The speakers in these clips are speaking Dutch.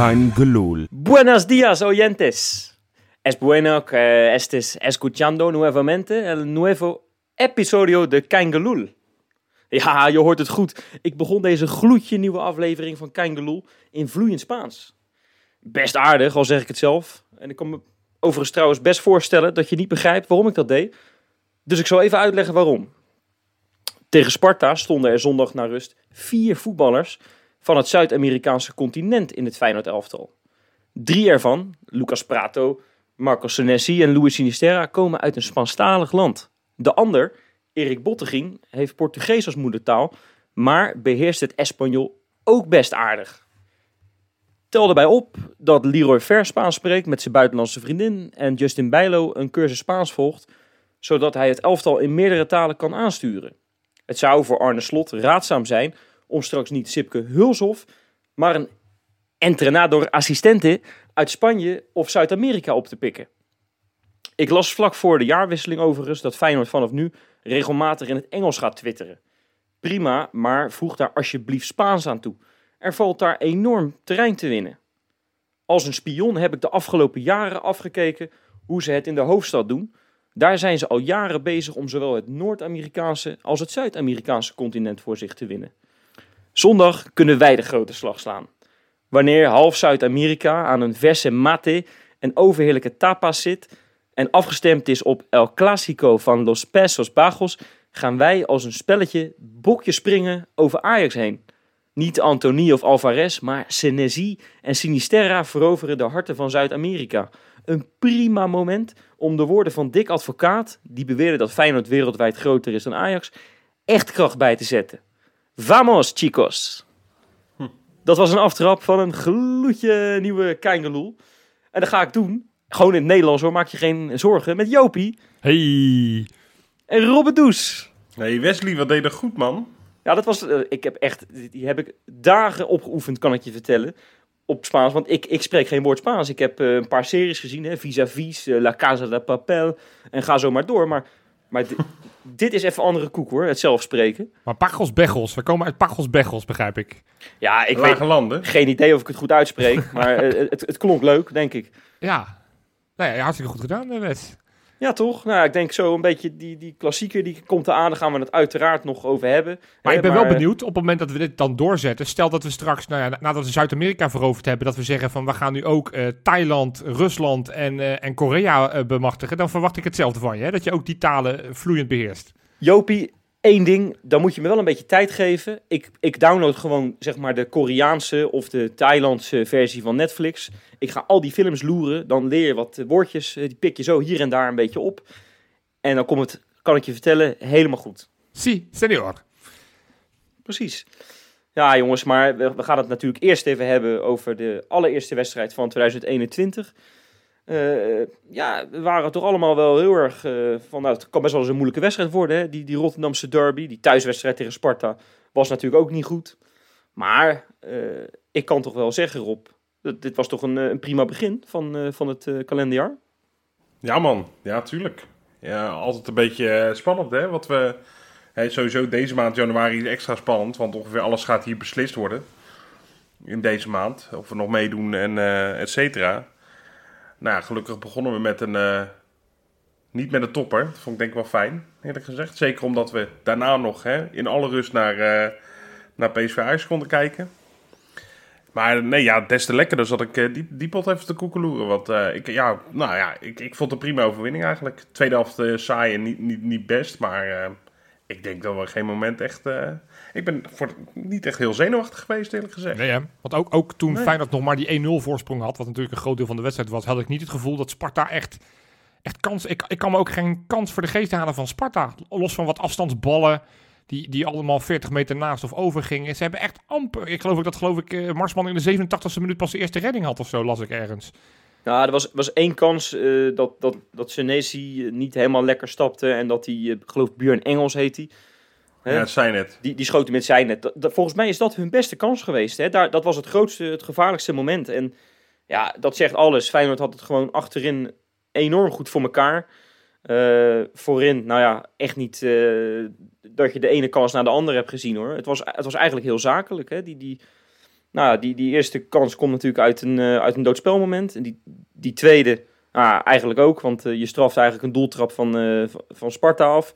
Kein. Buenos días, oyentes. Es bueno que estés escuchando nuevamente el nuevo episodio de Kein. Ja, je hoort het goed. Ik begon deze gloedje nieuwe aflevering van Kein in vloeiend Spaans. Best aardig, al zeg ik het zelf. En ik kan me overigens trouwens best voorstellen dat je niet begrijpt waarom ik dat deed. Dus ik zal even uitleggen waarom. Tegen Sparta stonden er zondag na rust vier voetballers van het Zuid-Amerikaanse continent in het Feyenoord elftal. Drie ervan, Lucas Prato, Marco Senesi en Luis Sinisterra, komen uit een Spanstalig land. De ander, Erik Bottegien, heeft Portugees als moedertaal, maar beheerst het Espanol ook best aardig. Tel erbij op dat Leroy Ver Spaans spreekt met zijn buitenlandse vriendin en Justin Bijlo een cursus Spaans volgt, zodat hij het elftal in meerdere talen kan aansturen. Het zou voor Arne Slot raadzaam zijn om straks niet Sipke Hulshof, maar een entrenador assistente uit Spanje of Zuid-Amerika op te pikken. Ik las vlak voor de jaarwisseling overigens dat Feyenoord vanaf nu regelmatig in het Engels gaat twitteren. Prima, maar voeg daar alsjeblieft Spaans aan toe. Er valt daar enorm terrein te winnen. Als een spion heb ik de afgelopen jaren afgekeken hoe ze het in de hoofdstad doen. Daar zijn ze al jaren bezig om zowel het Noord-Amerikaanse als het Zuid-Amerikaanse continent voor zich te winnen. Zondag kunnen wij de grote slag slaan. Wanneer half Zuid-Amerika aan een verse mate en overheerlijke tapas zit en afgestemd is op El Clasico van Los Pesos Bajos, gaan wij als een spelletje bokje springen over Ajax heen. Niet Anthony of Alvarez, maar Senesi en Sinisterra veroveren de harten van Zuid-Amerika. Een prima moment om de woorden van Dick Advocaat, die beweerde dat Feyenoord wereldwijd groter is dan Ajax, echt kracht bij te zetten. Vamos, chicos! Dat was een aftrap van een gloedje nieuwe Keingeloel. En dat ga ik doen. Gewoon in het Nederlands hoor, maak je geen zorgen. Met Jopie Hey. en Robert Does. Nee, Wesley, wat deed er goed, man? Ja, dat was. eh, ik heb echt. Die heb ik dagen opgeoefend, kan ik je vertellen. Op Spaans. Want ik, ik spreek geen woord Spaans. Ik heb eh, een paar series gezien: hè, Vis-à-vis, eh, La Casa de Papel. En ga zo maar door. Maar, maar dit is even andere koek hoor, het zelf spreken. Maar Pagos Bechels. We komen uit Pagos Bechels, begrijp ik. Ja, ik Lage weet landen. geen idee of ik het goed uitspreek. maar eh, het, het klonk leuk, denk ik. Ja. Nou ja, hartstikke goed gedaan, eh, Wes. Ja, toch? Nou, ik denk zo een beetje die, die klassieker die komt eraan. Daar gaan we het uiteraard nog over hebben. Maar Hè, ik ben wel maar, benieuwd, op het moment dat we dit dan doorzetten, stel dat we straks, nou ja, nadat we Zuid-Amerika veroverd hebben, dat we zeggen van we gaan nu ook eh, Thailand, Rusland en, eh, en Korea eh, bemachtigen, dan verwacht ik hetzelfde van je, hè? dat je ook die talen eh, vloeiend beheerst. Jopie, één ding, dan moet je me wel een beetje tijd geven. Ik, ik download gewoon zeg maar de Koreaanse of de Thailandse versie van Netflix. Ik ga al die films loeren, dan leer je wat eh, woordjes, eh, die pik je zo hier en daar een beetje op. En dan komt het, kan ik je vertellen, helemaal goed. Si, senior. Precies. Ja, jongens, maar we, we gaan het natuurlijk eerst even hebben over de allereerste wedstrijd van 2021. Eh, ja, we waren toch allemaal wel heel erg eh, van, nou, het kan best wel eens een moeilijke wedstrijd worden. Hè? Die, die Rotterdamse derby, die thuiswedstrijd tegen Sparta, was natuurlijk ook niet goed. Maar eh, ik kan toch wel zeggen, Rob, dat, dit was toch een, een prima begin van, van het kalenderjaar. Ja, man. Ja, tuurlijk. Ja, altijd een beetje spannend, hè? Wat we... Sowieso deze maand januari is extra spannend, want ongeveer alles gaat hier beslist worden. In deze maand. Of we nog meedoen en et cetera. Nou, ja, gelukkig begonnen we met een... eh, niet met een topper. Dat vond ik denk ik wel fijn, eerlijk gezegd. Zeker omdat we daarna nog hè, in alle rust naar, eh naar PSV Ajax konden kijken. Maar nee, ja, des te lekkerder zat ik eh, die, die pot even te koekeloeren. Want ik, ja, nou ja, ik, ik vond het een prima overwinning eigenlijk. Tweede helft saai en niet, niet, niet best. Maar ik denk dat we geen moment echt... eh, ik ben voor, niet echt heel zenuwachtig geweest, eerlijk gezegd. Nee, hè? Want ook, ook toen Nee. Feyenoord nog maar die 1-0 voorsprong had, wat natuurlijk een groot deel van de wedstrijd was, had ik niet het gevoel dat Sparta echt, echt kans... Ik, ik kan me ook geen kans voor de geest halen van Sparta. Los van wat afstandsballen die, die allemaal 40 meter naast of over gingen. Ze hebben echt amper... Ik geloof ook dat geloof ik, eh, Marsman in de 87e minuut pas de eerste redding had of zo, las ik ergens. Ja, er was, was één kans eh, dat, dat, dat Senesi eh, niet helemaal lekker stapte. En dat hij, ik geloof Björn Engels heet hij. Hè? Ja, het zijn het. Die, die schoten met zijn net. Volgens mij is dat hun beste kans geweest. Hè? Daar, dat was het grootste, het gevaarlijkste moment. En ja, dat zegt alles. Feyenoord had het gewoon achterin enorm goed voor elkaar. Voorin, nou ja, echt niet dat je de ene kans naar de andere hebt gezien hoor. Het was, het was eigenlijk heel zakelijk. Hè? Die, die, Nou, die, die eerste kans komt natuurlijk uit een, uh, uit een doodspelmoment. En die, die tweede, nou, eigenlijk ook, want je straft eigenlijk een doeltrap van, van Sparta af.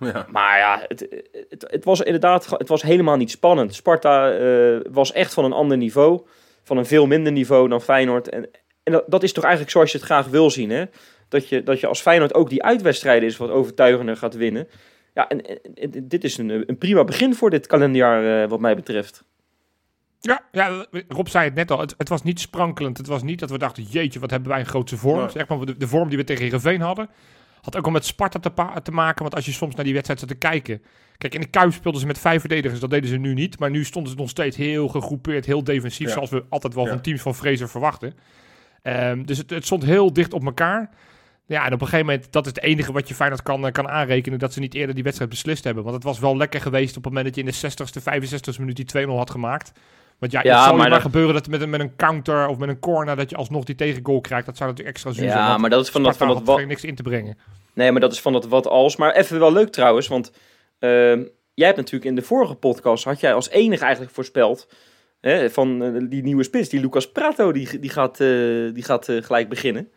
Ja. Maar ja, het, het, het, was inderdaad het was helemaal niet spannend. Sparta was echt van een ander niveau. Van een veel minder niveau dan Feyenoord. En, en dat, dat, is toch eigenlijk zoals je het graag wil zien, hè? Dat je, dat je als Feyenoord ook die uitwedstrijden is wat overtuigender gaat winnen. Ja, en, dit is een, een, prima begin voor dit kalenderjaar wat mij betreft. Ja, ja, Rob zei het net al. Het, het, was niet sprankelend. Het was niet dat we dachten, jeetje, wat hebben wij een grootse vorm. Zeg maar, de, de, vorm die we tegen Heerenveen hadden. Had ook al met Sparta te, te, maken. Want als je soms naar die wedstrijd zat te kijken. Kijk, in de Kuip speelden ze met vijf verdedigers. Dat deden ze nu niet. Maar nu stonden ze nog steeds heel gegroepeerd, heel defensief. Zoals we altijd wel van teams van Fraser verwachten. Um, dus het, het, stond heel dicht op elkaar. Ja, en op een gegeven moment, dat is het enige wat je Feyenoord kan, eh, kan aanrekenen, dat ze niet eerder die wedstrijd beslist hebben. Want het was wel lekker geweest op het moment dat je in de 60ste, 65ste minuut die 2-0 had gemaakt. Want ja, ja het zou maar, maar gebeuren dat met, met een counter of met een corner dat je alsnog die tegengoal krijgt. Dat zou natuurlijk extra zuur zijn. Ja, maar dat is van dat, van dat wat... niks in te brengen. Nee, maar dat is van dat wat als. Maar even wel leuk trouwens, want uh, jij hebt natuurlijk in de vorige podcast, had jij als enige eigenlijk voorspeld, hè, van uh, die nieuwe spits, die Lucas Prato, die, die gaat, uh, die gaat gelijk beginnen.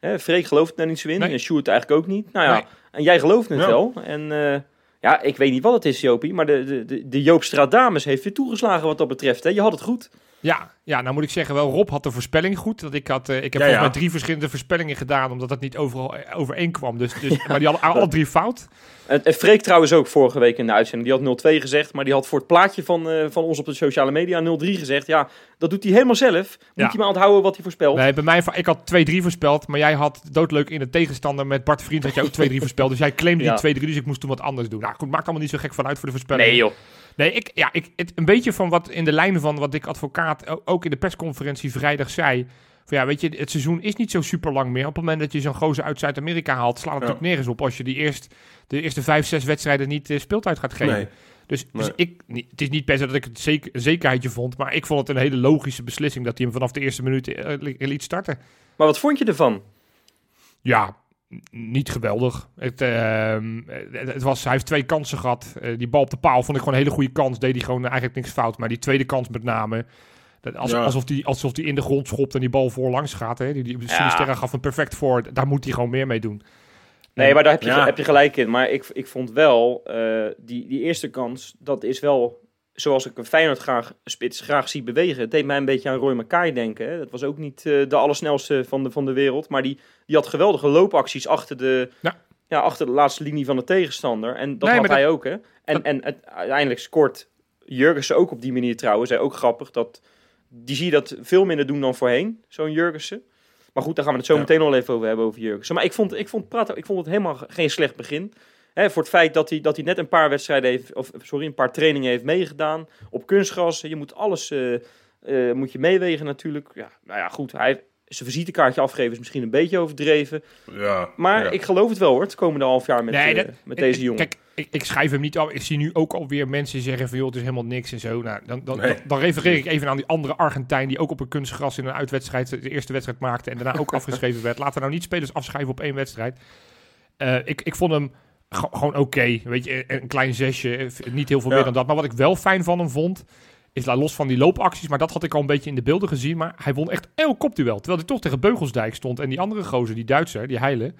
Hè, Freek gelooft daar niet zo in. Nee. En Sjoerd eigenlijk ook niet. Nou ja, en jij gelooft het wel. En uh, ja, ik weet niet wat het is, Jopie. Maar de, de, de Joop Dames heeft weer toegeslagen wat dat betreft. Hè. Je had het goed. Ja, ja, nou moet ik zeggen, wel Rob had de voorspelling goed. Dat ik, had, uh, ik heb ja, volgens mij drie verschillende voorspellingen gedaan, omdat dat niet overal eh, overeenkwam. Dus, dus, maar die hadden alle drie fout. En, en Freek trouwens ook vorige week in de uitzending. Die had 0-2 gezegd, maar die had voor het plaatje van, uh, van ons op de sociale media 0-3 gezegd. Ja, dat doet hij helemaal zelf. Moet hij maar onthouden wat hij voorspelt. Nee, bij mij, ik had 2-3 voorspeld, maar jij had doodleuk in de tegenstander met Bart Vriend had jij ook 2-3 voorspeld. Dus jij claimde die 2-3, dus ik moest toen wat anders doen. Nou goed, maakt allemaal niet zo gek vanuit voor de voorspelling. Nee joh. Nee, ik, ja, ik, het, een beetje van wat in de lijnen van wat ik advocaat ook in de persconferentie vrijdag zei. Van ja, weet je, het seizoen is niet zo super lang meer. Op het moment dat je zo'n gozer uit Zuid-Amerika haalt, slaat het ja. natuurlijk nergens op als je die eerst, de eerste vijf, zes wedstrijden niet uh, speeltijd gaat geven. Nee. Dus, nee. dus ik, het is niet per se dat ik het zeker, een zekerheidje vond, maar ik vond het een hele logische beslissing dat hij hem vanaf de eerste minuut uh, liet starten. Maar wat vond je ervan? Ja, niet geweldig. Het, uh, het, was, hij heeft twee kansen gehad. Uh, die bal op de paal vond ik gewoon een hele goede kans. Deed hij gewoon eigenlijk niks fout. Maar die tweede kans met name. Dat, als, ja. alsof, die, alsof die in de grond schopt en die bal voorlangs gaat. Hè. Die, die ja. gaf een perfect voor. Daar moet hij gewoon meer mee doen. Nee, maar daar heb je, ja. heb je gelijk in. Maar ik, ik vond wel, uh, die, die eerste kans, dat is wel zoals ik een Feyenoord graag, spits graag zie bewegen. Het deed mij een beetje aan Roy Mackay denken. Hè. Dat was ook niet uh, de allersnelste van de, van de wereld. Maar die, die had geweldige loopacties achter de, ja. Ja, achter de laatste linie van de tegenstander. En dat nee, had hij dat... ook. Hè. En, dat... en het, uiteindelijk scoort Jurgensen ook op die manier trouwens. Hij ook grappig. Dat, die zie je dat veel minder doen dan voorheen, zo'n Jurgensen. Maar goed, daar gaan we het zo ja. meteen nog even over hebben, over Jurgensen. Maar ik vond, ik, vond Prato, ik vond het helemaal geen slecht begin. Hè, voor het feit dat hij, dat hij net een paar wedstrijden heeft, of sorry, een paar trainingen heeft meegedaan op kunstgras. Je moet alles uh, uh, moet je meewegen natuurlijk. Ja, nou ja, goed. Hij, zijn visitekaartje afgeven is misschien een beetje overdreven. Ja, maar ja. ik geloof het wel hoor, het komende half jaar met, nee, dat, uh, met deze jongen. Kijk, ik, ik, schrijf hem niet af. Ik zie nu ook alweer mensen zeggen van joh, het is helemaal niks en zo. Nou, dan, dan, nee. dan, dan refereer ik even aan die andere Argentijn die ook op een kunstgras in een uitwedstrijd de eerste wedstrijd maakte en daarna ook afgeschreven werd. Laten we nou niet spelers afschrijven op één wedstrijd. Uh, ik, ik vond hem gewoon oké. Okay. Weet je, een klein zesje. Niet heel veel ja. meer dan dat. Maar wat ik wel fijn van hem vond. Is los van die loopacties. Maar dat had ik al een beetje in de beelden gezien. Maar hij won echt elk kopduel. Terwijl hij toch tegen Beugelsdijk stond. En die andere gozer, die Duitser, die Heile.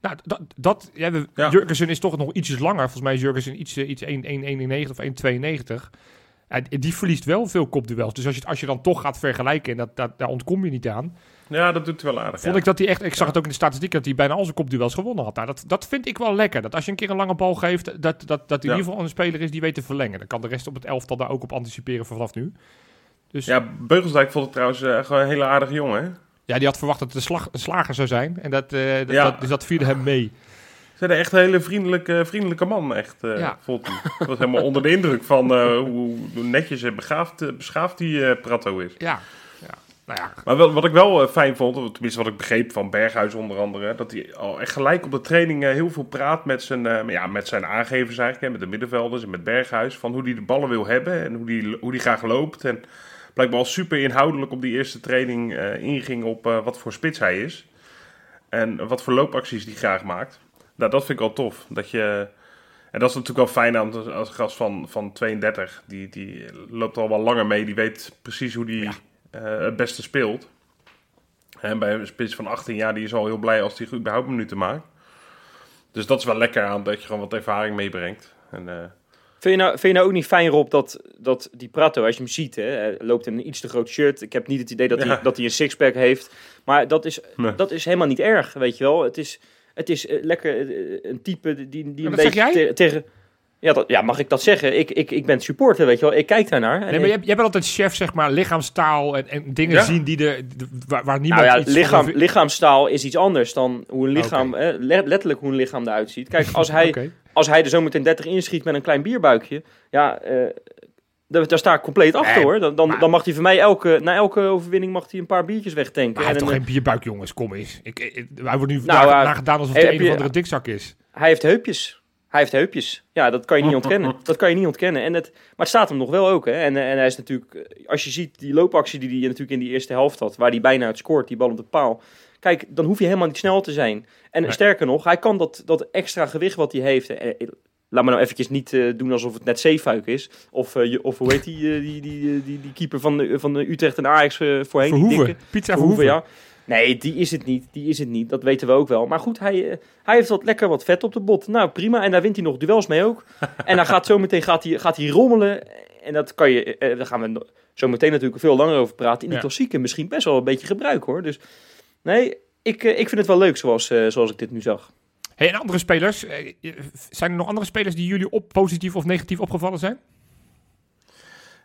Nou, dat. dat ja, we, ja. Jurgensen is toch nog ietsjes langer. Volgens mij is Jurgensen iets, iets 1,91 of 1,92. Die verliest wel veel kopduels. Dus als je, als je dan toch gaat vergelijken, en dat, dat, daar ontkom je niet aan. Ja, dat doet wel aardig. Vond ja. ik dat hij echt, ik zag het ook in de statistiek, dat hij bijna al zijn kopduels gewonnen had. Nou, dat, dat vind ik wel lekker. Dat als je een keer een lange bal geeft, dat, dat, dat hij in ieder geval een speler is die weet te verlengen. Dan kan de rest op het elftal daar ook op anticiperen vanaf nu. Dus, ja, Beugelsdijk vond het trouwens uh, gewoon een hele aardige jongen, hè? Ja, die had verwacht dat het een, slag, een slager zou zijn. En dat, uh, dat, dat, dus dat vierde hem mee. Ze echt een hele vriendelijke, vriendelijke man, echt, uh, ja. vond hij. Ik was helemaal onder de indruk van uh, hoe netjes en begaafd, beschaafd die uh, Prato is. Ja, ja. Nou ja. Maar wel, wat ik wel fijn vond, tenminste wat ik begreep van Berghuis onder andere, dat hij al echt gelijk op de training heel veel praat met zijn, ja, met zijn aangevers eigenlijk, hè, met de middenvelders en met Berghuis, van hoe hij de ballen wil hebben en hoe die, hoe die graag loopt. En blijkbaar al super inhoudelijk op die eerste training inging op wat voor spits hij is. En wat voor loopacties die graag maakt. Nou, dat vind ik al tof. Dat je... En dat is natuurlijk wel fijn aan als gast van, van 32. Die, die loopt al wel langer mee. Die weet precies hoe die Ja. eh, het beste speelt. En bij een spits van 18 jaar, die is al heel blij als hij überhaupt minuten maakt. Dus dat is wel lekker aan dat je gewoon wat ervaring meebrengt. En, eh, Vind je, nou, vind je nou ook niet fijn, Rob, dat, dat die Prato, als je hem ziet, hè, loopt in een iets te groot shirt. Ik heb niet het idee dat, hij, dat hij een sixpack heeft. Maar dat is, Nee. dat is helemaal niet erg, weet je wel. Het is, het is eh, lekker eh, een type die, die een zeg beetje jij? te- tegen... Ja, dat, ja, mag ik dat zeggen? Ik, ik, ik ben supporter, weet je wel. Ik kijk daarnaar. Nee, maar ik- jij, jij bent altijd chef, zeg maar, lichaamstaal en, en dingen Ja. zien die de, de- waar, waar niemand nou ja, iets van lichaam, lichaamstaal is iets anders dan hoe een lichaam, eh, le- letterlijk hoe een lichaam eruit ziet. Kijk, als hij, als hij er zometeen 30 inschiet met een klein bierbuikje, ja, eh, daar, daar sta ik compleet achter Nee, hoor. Dan, dan, maar- dan mag hij van mij elke, na elke overwinning mag hij een paar biertjes wegtanken. Maar hij heeft En toch een- geen bierbuik, jongens? Kom eens. Ik, ik, hij wordt nu Nou, eh, nagedaan alsof hij een of andere dikzak is. Hij heeft heupjes. Hij heeft heupjes. Ja, dat kan je niet ontkennen. Dat kan je niet ontkennen. En het, maar het staat hem nog wel ook. Hè. En, eh, en hij is natuurlijk, eh, als je ziet die loopactie die hij natuurlijk in die eerste helft had, waar hij bijna uit scoort, die bal op de paal. Kijk, dan hoef je helemaal niet snel te zijn. En Nee. sterker nog, hij kan dat, dat extra gewicht wat hij heeft. Laat me nou eventjes niet eh, doen alsof het net Zeefuik is. Of, eh, je- of hoe heet die, eh, die, die, die, die, die keeper van, de, van de Utrecht en Ajax voorheen? die Verhoeven. Pizza Verhoeven, ja. Nee, die is het niet. Die is het niet. Dat weten we ook wel. Maar goed, hij, hij heeft wat lekker wat vet op de bot. Nou, prima. En daar wint hij nog duels mee ook. en dan gaat zometeen gaat hij, gaat hij rommelen. En dat kan je... daar gaan we zo meteen natuurlijk veel langer over praten. In de Ja. klassieken misschien best wel een beetje gebruiken, hoor. Dus nee, ik, ik vind het wel leuk zoals, zoals ik dit nu zag. Hey, en andere spelers? eh, Zijn er nog andere spelers die jullie op positief of negatief opgevallen zijn?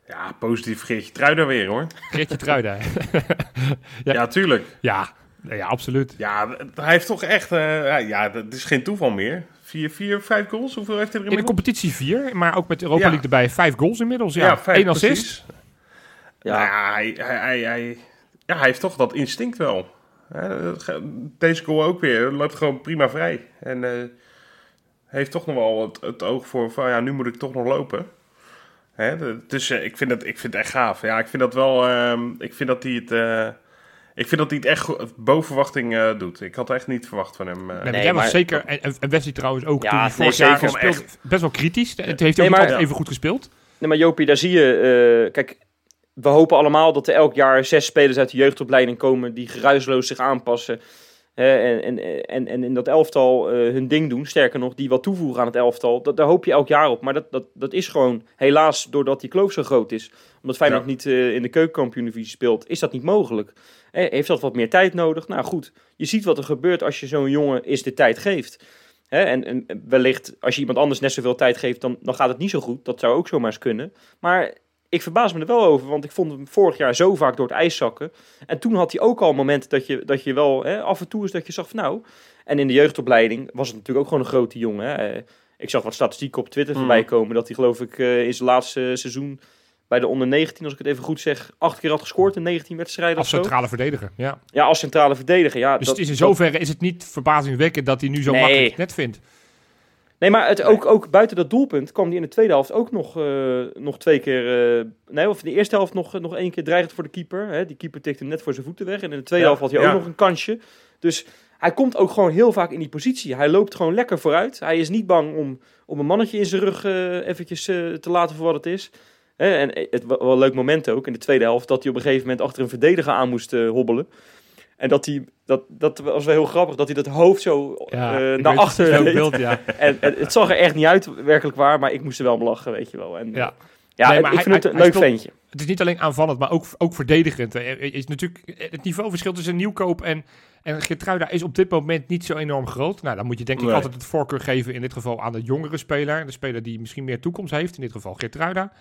ja, positief Geertje Truida weer hoor. Geertje Truida. Ja. Ja, tuurlijk. ja, ja, absoluut. Ja, hij heeft toch echt... eh, ja, dat is geen toeval meer. Vier, vier, vijf goals? Hoeveel heeft hij er In de competitie vier, maar ook met Europa Ja. League erbij. Vijf goals inmiddels. Ja, Ja, vijf, Eén assist. precies. Ja. Nou ja, hij, hij, hij, hij- ja, hij heeft toch dat instinct wel. Dat Deze goal ook weer. Loopt gewoon prima vrij. En eh, heeft toch nog wel het, het oog voor van ja, nu moet ik toch nog lopen. Hè, dus eh, ik, vind het, ik vind het echt gaaf. Ja, ik vind dat wel. ehm, ik vind dat hij het. eh, ik vind dat hij het echt boven verwachting eh, doet. Ik had echt niet verwacht van hem. eh. Nee, maar Nee, jij was maar- zeker, en, en Wesley trouwens ook, Ja, toen hij vorig jaar speelde, best wel kritisch. Het heeft hij Nee, ook niet maar- altijd Ja. even goed gespeeld. Nee, maar Jopie, daar zie je... eh, kijk, we hopen allemaal dat er elk jaar zes spelers uit de jeugdopleiding komen... die geruisloos zich aanpassen. hè, en, en, en, en in dat elftal eh, hun ding doen. Sterker nog, die wat toevoegen aan het elftal. Dat, daar hoop je elk jaar op. Maar dat, dat, dat is gewoon helaas doordat die kloof zo groot is. Omdat Feyenoord Ja. niet eh, in de keukenkampioen-divisie speelt... is dat niet mogelijk. Heeft dat wat meer tijd nodig? Nou goed, je ziet wat er gebeurt als je zo'n jongen is de tijd geeft. Hè, en, en wellicht als je iemand anders net zoveel tijd geeft, dan, dan gaat het niet zo goed. Dat zou ook zomaar eens kunnen. Maar ik verbaas me er wel over, want ik vond hem vorig jaar zo vaak door het ijs zakken. En toen had hij ook al momenten dat je, dat je wel hè, af en toe is dat je zag van nou. En in de jeugdopleiding was het natuurlijk ook gewoon een grote jongen. Hè. Eh, Ik zag wat statistieken op Twitter Mm. voorbij komen dat hij geloof ik eh, in zijn laatste seizoen bij de onder 19, als ik het even goed zeg, acht keer had gescoord in 19 wedstrijden Als zo. centrale verdediger, ja. Ja, als centrale verdediger. Ja, Dus dat- het is in dat- zoverre is het niet verbazingwekkend dat hij nu zo Nee. makkelijk net vindt. Nee, maar het, ook, ook buiten dat doelpunt kwam hij in de tweede helft ook nog, eh, nog twee keer... eh, nee, of in de eerste helft nog, nog één keer dreigend voor de keeper. Hè? Die keeper tikte hem net voor zijn voeten weg. En in de tweede Ja, helft had hij ook nog een kansje. Dus hij komt ook gewoon heel vaak in die positie. Hij loopt gewoon lekker vooruit. Hij is niet bang om, om een mannetje in zijn rug eh, eventjes te laten voor wat het is. Hè? En het was wel een leuk moment ook in de tweede helft... dat hij op een gegeven moment achter een verdediger aan moest hobbelen. En dat hij, dat, dat was wel heel grappig, dat hij dat hoofd zo Ja, eh, naar achter beeld, ja. En, en het zag er echt niet uit, werkelijk waar, maar ik moest er wel om lachen, weet je wel. En, ja. ja, Nee, ik maar vind hij- het hij- een hij leuk speelt- ventje. Het is niet alleen aanvallend, maar ook, ook verdedigend. Er is natuurlijk het niveauverschil tussen Nieuwkoop en, en Geertruida is op dit moment niet zo enorm groot. Nou, dan moet je denk ik Nee. altijd het voorkeur geven in dit geval aan de jongere speler. De speler die misschien meer toekomst heeft, in dit geval Geertruida.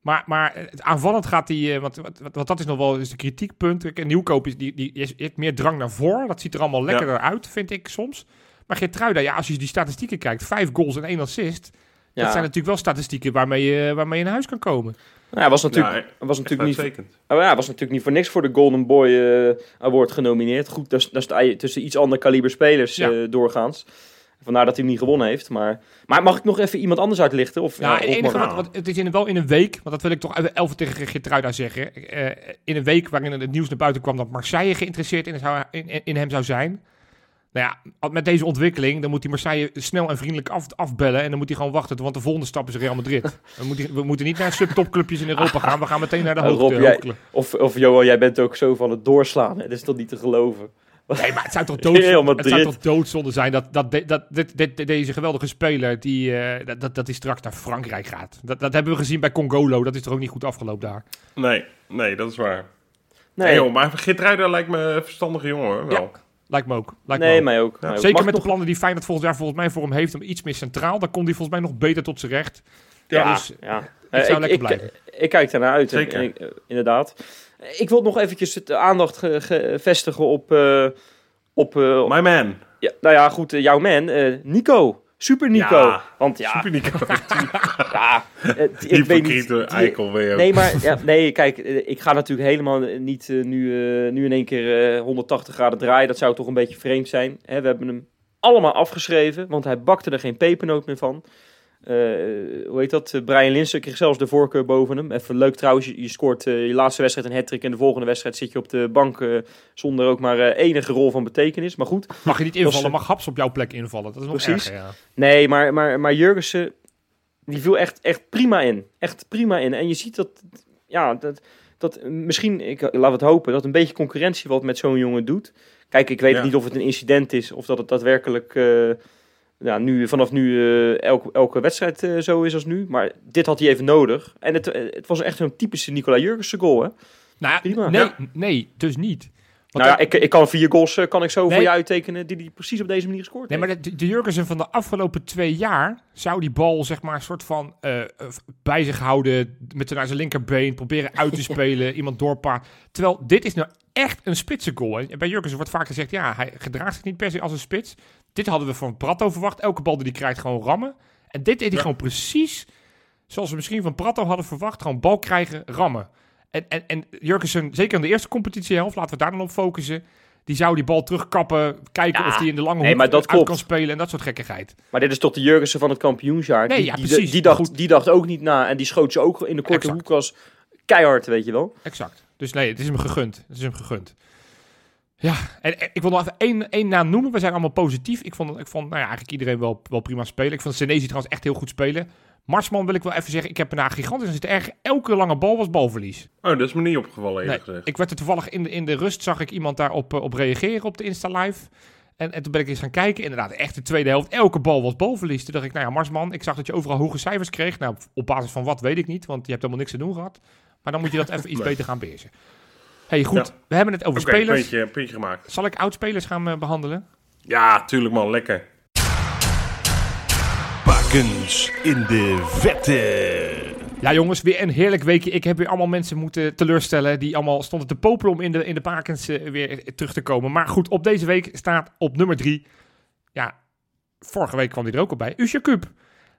Maar, maar het aanvallend gaat die, eh, want, want, want, want dat is nog wel eens de kritiekpunt. Kijk, Nieuwkoop is, die, die is, heeft meer drang naar voren. Dat ziet er allemaal lekkerder uit, vind ik soms. Maar Geertruida, ja, als je die statistieken kijkt, vijf goals en één assist. Ja. Dat zijn natuurlijk wel statistieken waarmee je, waarmee je naar huis kan komen. Nou, hij was natuurlijk, Ja, hij was natuurlijk niet, oh ja, hij was natuurlijk niet voor niks voor de Golden Boy eh, Award genomineerd. Goed, daar, daar sta je tussen iets ander kaliber spelers Ja. eh, doorgaans. Vandaar dat hij hem niet gewonnen heeft. Maar, maar mag ik nog even iemand anders uitlichten? Of, Ja, het of enige wat, wat- het is in, wel in een week, want dat wil ik toch even Elf tegen Geertruida zeggen. eh, in een week waarin het nieuws naar buiten kwam dat Marseille geïnteresseerd in, zou, in, in hem zou zijn. Nou ja, met deze ontwikkeling, dan moet hij Marseille snel en vriendelijk af, afbellen. En dan moet hij gewoon wachten, want de volgende stap is Real Madrid. Dan moet hij, we moeten niet naar subtopclubjes in Europa gaan. We gaan meteen naar de Rob, hoogte. jij-. Of, of Johan, jij bent ook zo van het doorslaan. hè? Dat is toch niet te geloven? Nee, maar het zou toch doodzonde, het zou toch doodzonde zijn dat, dat, dat dit, dit- deze geweldige speler, die, eh, dat, dat, die straks naar Frankrijk gaat. Dat, dat hebben we gezien bij Congolo. Dat is toch ook niet goed afgelopen daar. Nee, nee, dat is waar. Nee, Nee, joh, maar Geertruida lijkt me een verstandige jongen, hoor. Wel. Lijkt me ook. Lijkt me nee ook. mij ook. Ja, mij ook. Zeker Mag met de plannen die Feyenoord volgend jaar volgens mij voor hem heeft, om iets meer centraal. Dan komt hij volgens mij nog beter tot zijn recht. Ja, dus ja. het Eh, zou lekker ik, blijven. Ik, ik kijk daarnaar uit. Zeker. en eh, inderdaad. Ik wil nog eventjes het aandacht ge- ge- vestigen op... eh, op eh, My man. ja, nou ja, goed, eh, jouw man, Nico. Super Nico. Ja, Want ja, Super Nico. ja ik weet niet... Eikel weer. Nee, maar ja, nee, kijk, ik ga natuurlijk helemaal niet nu, nu in één keer eh, 180 graden draaien. Dat zou toch een beetje vreemd zijn. Hè? We hebben hem allemaal afgeschreven, want hij bakte er geen pepernoot meer van. Eh, hoe heet dat? Eh, Brian Linsen kreeg zelfs de voorkeur boven hem. Even leuk trouwens, je, je scoort eh, je laatste wedstrijd een hat en de volgende wedstrijd zit je op de bank zonder ook maar enige rol van betekenis. Maar goed, Mag je niet invallen, Was- mag Haps op jouw plek invallen. Dat is nog Precies. erger, ja. Nee, maar, maar, maar Jurgensen, die viel echt, echt prima in. Echt prima in. En je ziet dat, ja, dat, dat misschien, ik, laat het hopen, dat een beetje concurrentie wat met zo'n jongen doet. Kijk, ik weet Ja. niet of het een incident is of dat het daadwerkelijk ja, nu, vanaf nu eh, elke, elke wedstrijd eh, zo is als nu. Maar dit had hij even nodig. En het, eh, het was echt een typische Nicola Jurgensen goal, hè? Nou, ja, Prima. nee, Ja. nee, dus niet. Nou ja, ik, ik kan vier goals eh, kan ik zo Nee. voor je uittekenen die hij precies op deze manier gescoord Nee, heeft. maar de, de Jurgensen van de afgelopen twee jaar zou die bal zeg maar een soort van eh, eh, bij zich houden, met naar zijn linkerbeen, proberen uit te spelen, iemand doorpakken. Terwijl dit is nou echt een spitse goal. hè. En bij Jurgensen wordt vaak gezegd, ja, hij gedraagt zich niet per se als een spits. Dit hadden we van Prato verwacht. Elke bal die hij krijgt gewoon rammen. En dit deed hij Ja. gewoon precies zoals we misschien van Prato hadden verwacht. Gewoon bal krijgen, rammen. En, en, en Jurgensen, zeker in de eerste competitiehelft, laten we daar dan op focussen. Die zou die bal terugkappen, kijken Ja, of die in de lange nee, hoek uit klopt. kan spelen en dat soort gekkigheid. Maar dit is toch de Jurgensen van het kampioensjaar? Nee, die, ja, die, precies. Die dacht, Goed. die dacht ook niet na. En die schoot ze ook in de korte Exact. hoek als keihard, weet je wel. Exact. Dus nee, het is hem gegund. Het is hem gegund. Ja, en, en ik wil nog even één, één naam noemen. We zijn allemaal positief. Ik vond, ik vond nou ja, eigenlijk iedereen wel, wel prima spelen. Ik vond Senezi trouwens echt heel goed spelen. Marsman wil ik wel even zeggen, ik heb erna gigantisch aan zitten erg. Elke lange bal was balverlies. Oh, dat is me niet opgevallen, eerlijk Nee, ik werd er toevallig in de, in de rust, zag ik iemand daarop op reageren op de Insta Live. En, en toen ben ik eens gaan kijken. Inderdaad, echt de tweede helft. Elke bal was balverlies. Toen dacht ik, nou ja, Marsman, ik zag dat je overal hoge cijfers kreeg. Nou, op basis van wat weet ik niet, want je hebt helemaal niks te doen gehad. Maar dan moet je dat even iets beter gaan beheersen. hey, goed. Ja. We hebben het over Oké, spelers. puntje, puntje gemaakt. Zal ik oudspelers gaan eh, behandelen? Ja, tuurlijk man, lekker. Bakens in de vette. Ja, jongens, weer een heerlijk weekje. Ik heb weer allemaal mensen moeten teleurstellen. die allemaal stonden te popelen om in de, in de bakens eh, weer terug te komen. Maar goed, op deze week staat op nummer drie. Ja, vorige week kwam hij er ook al bij. Usje Kup.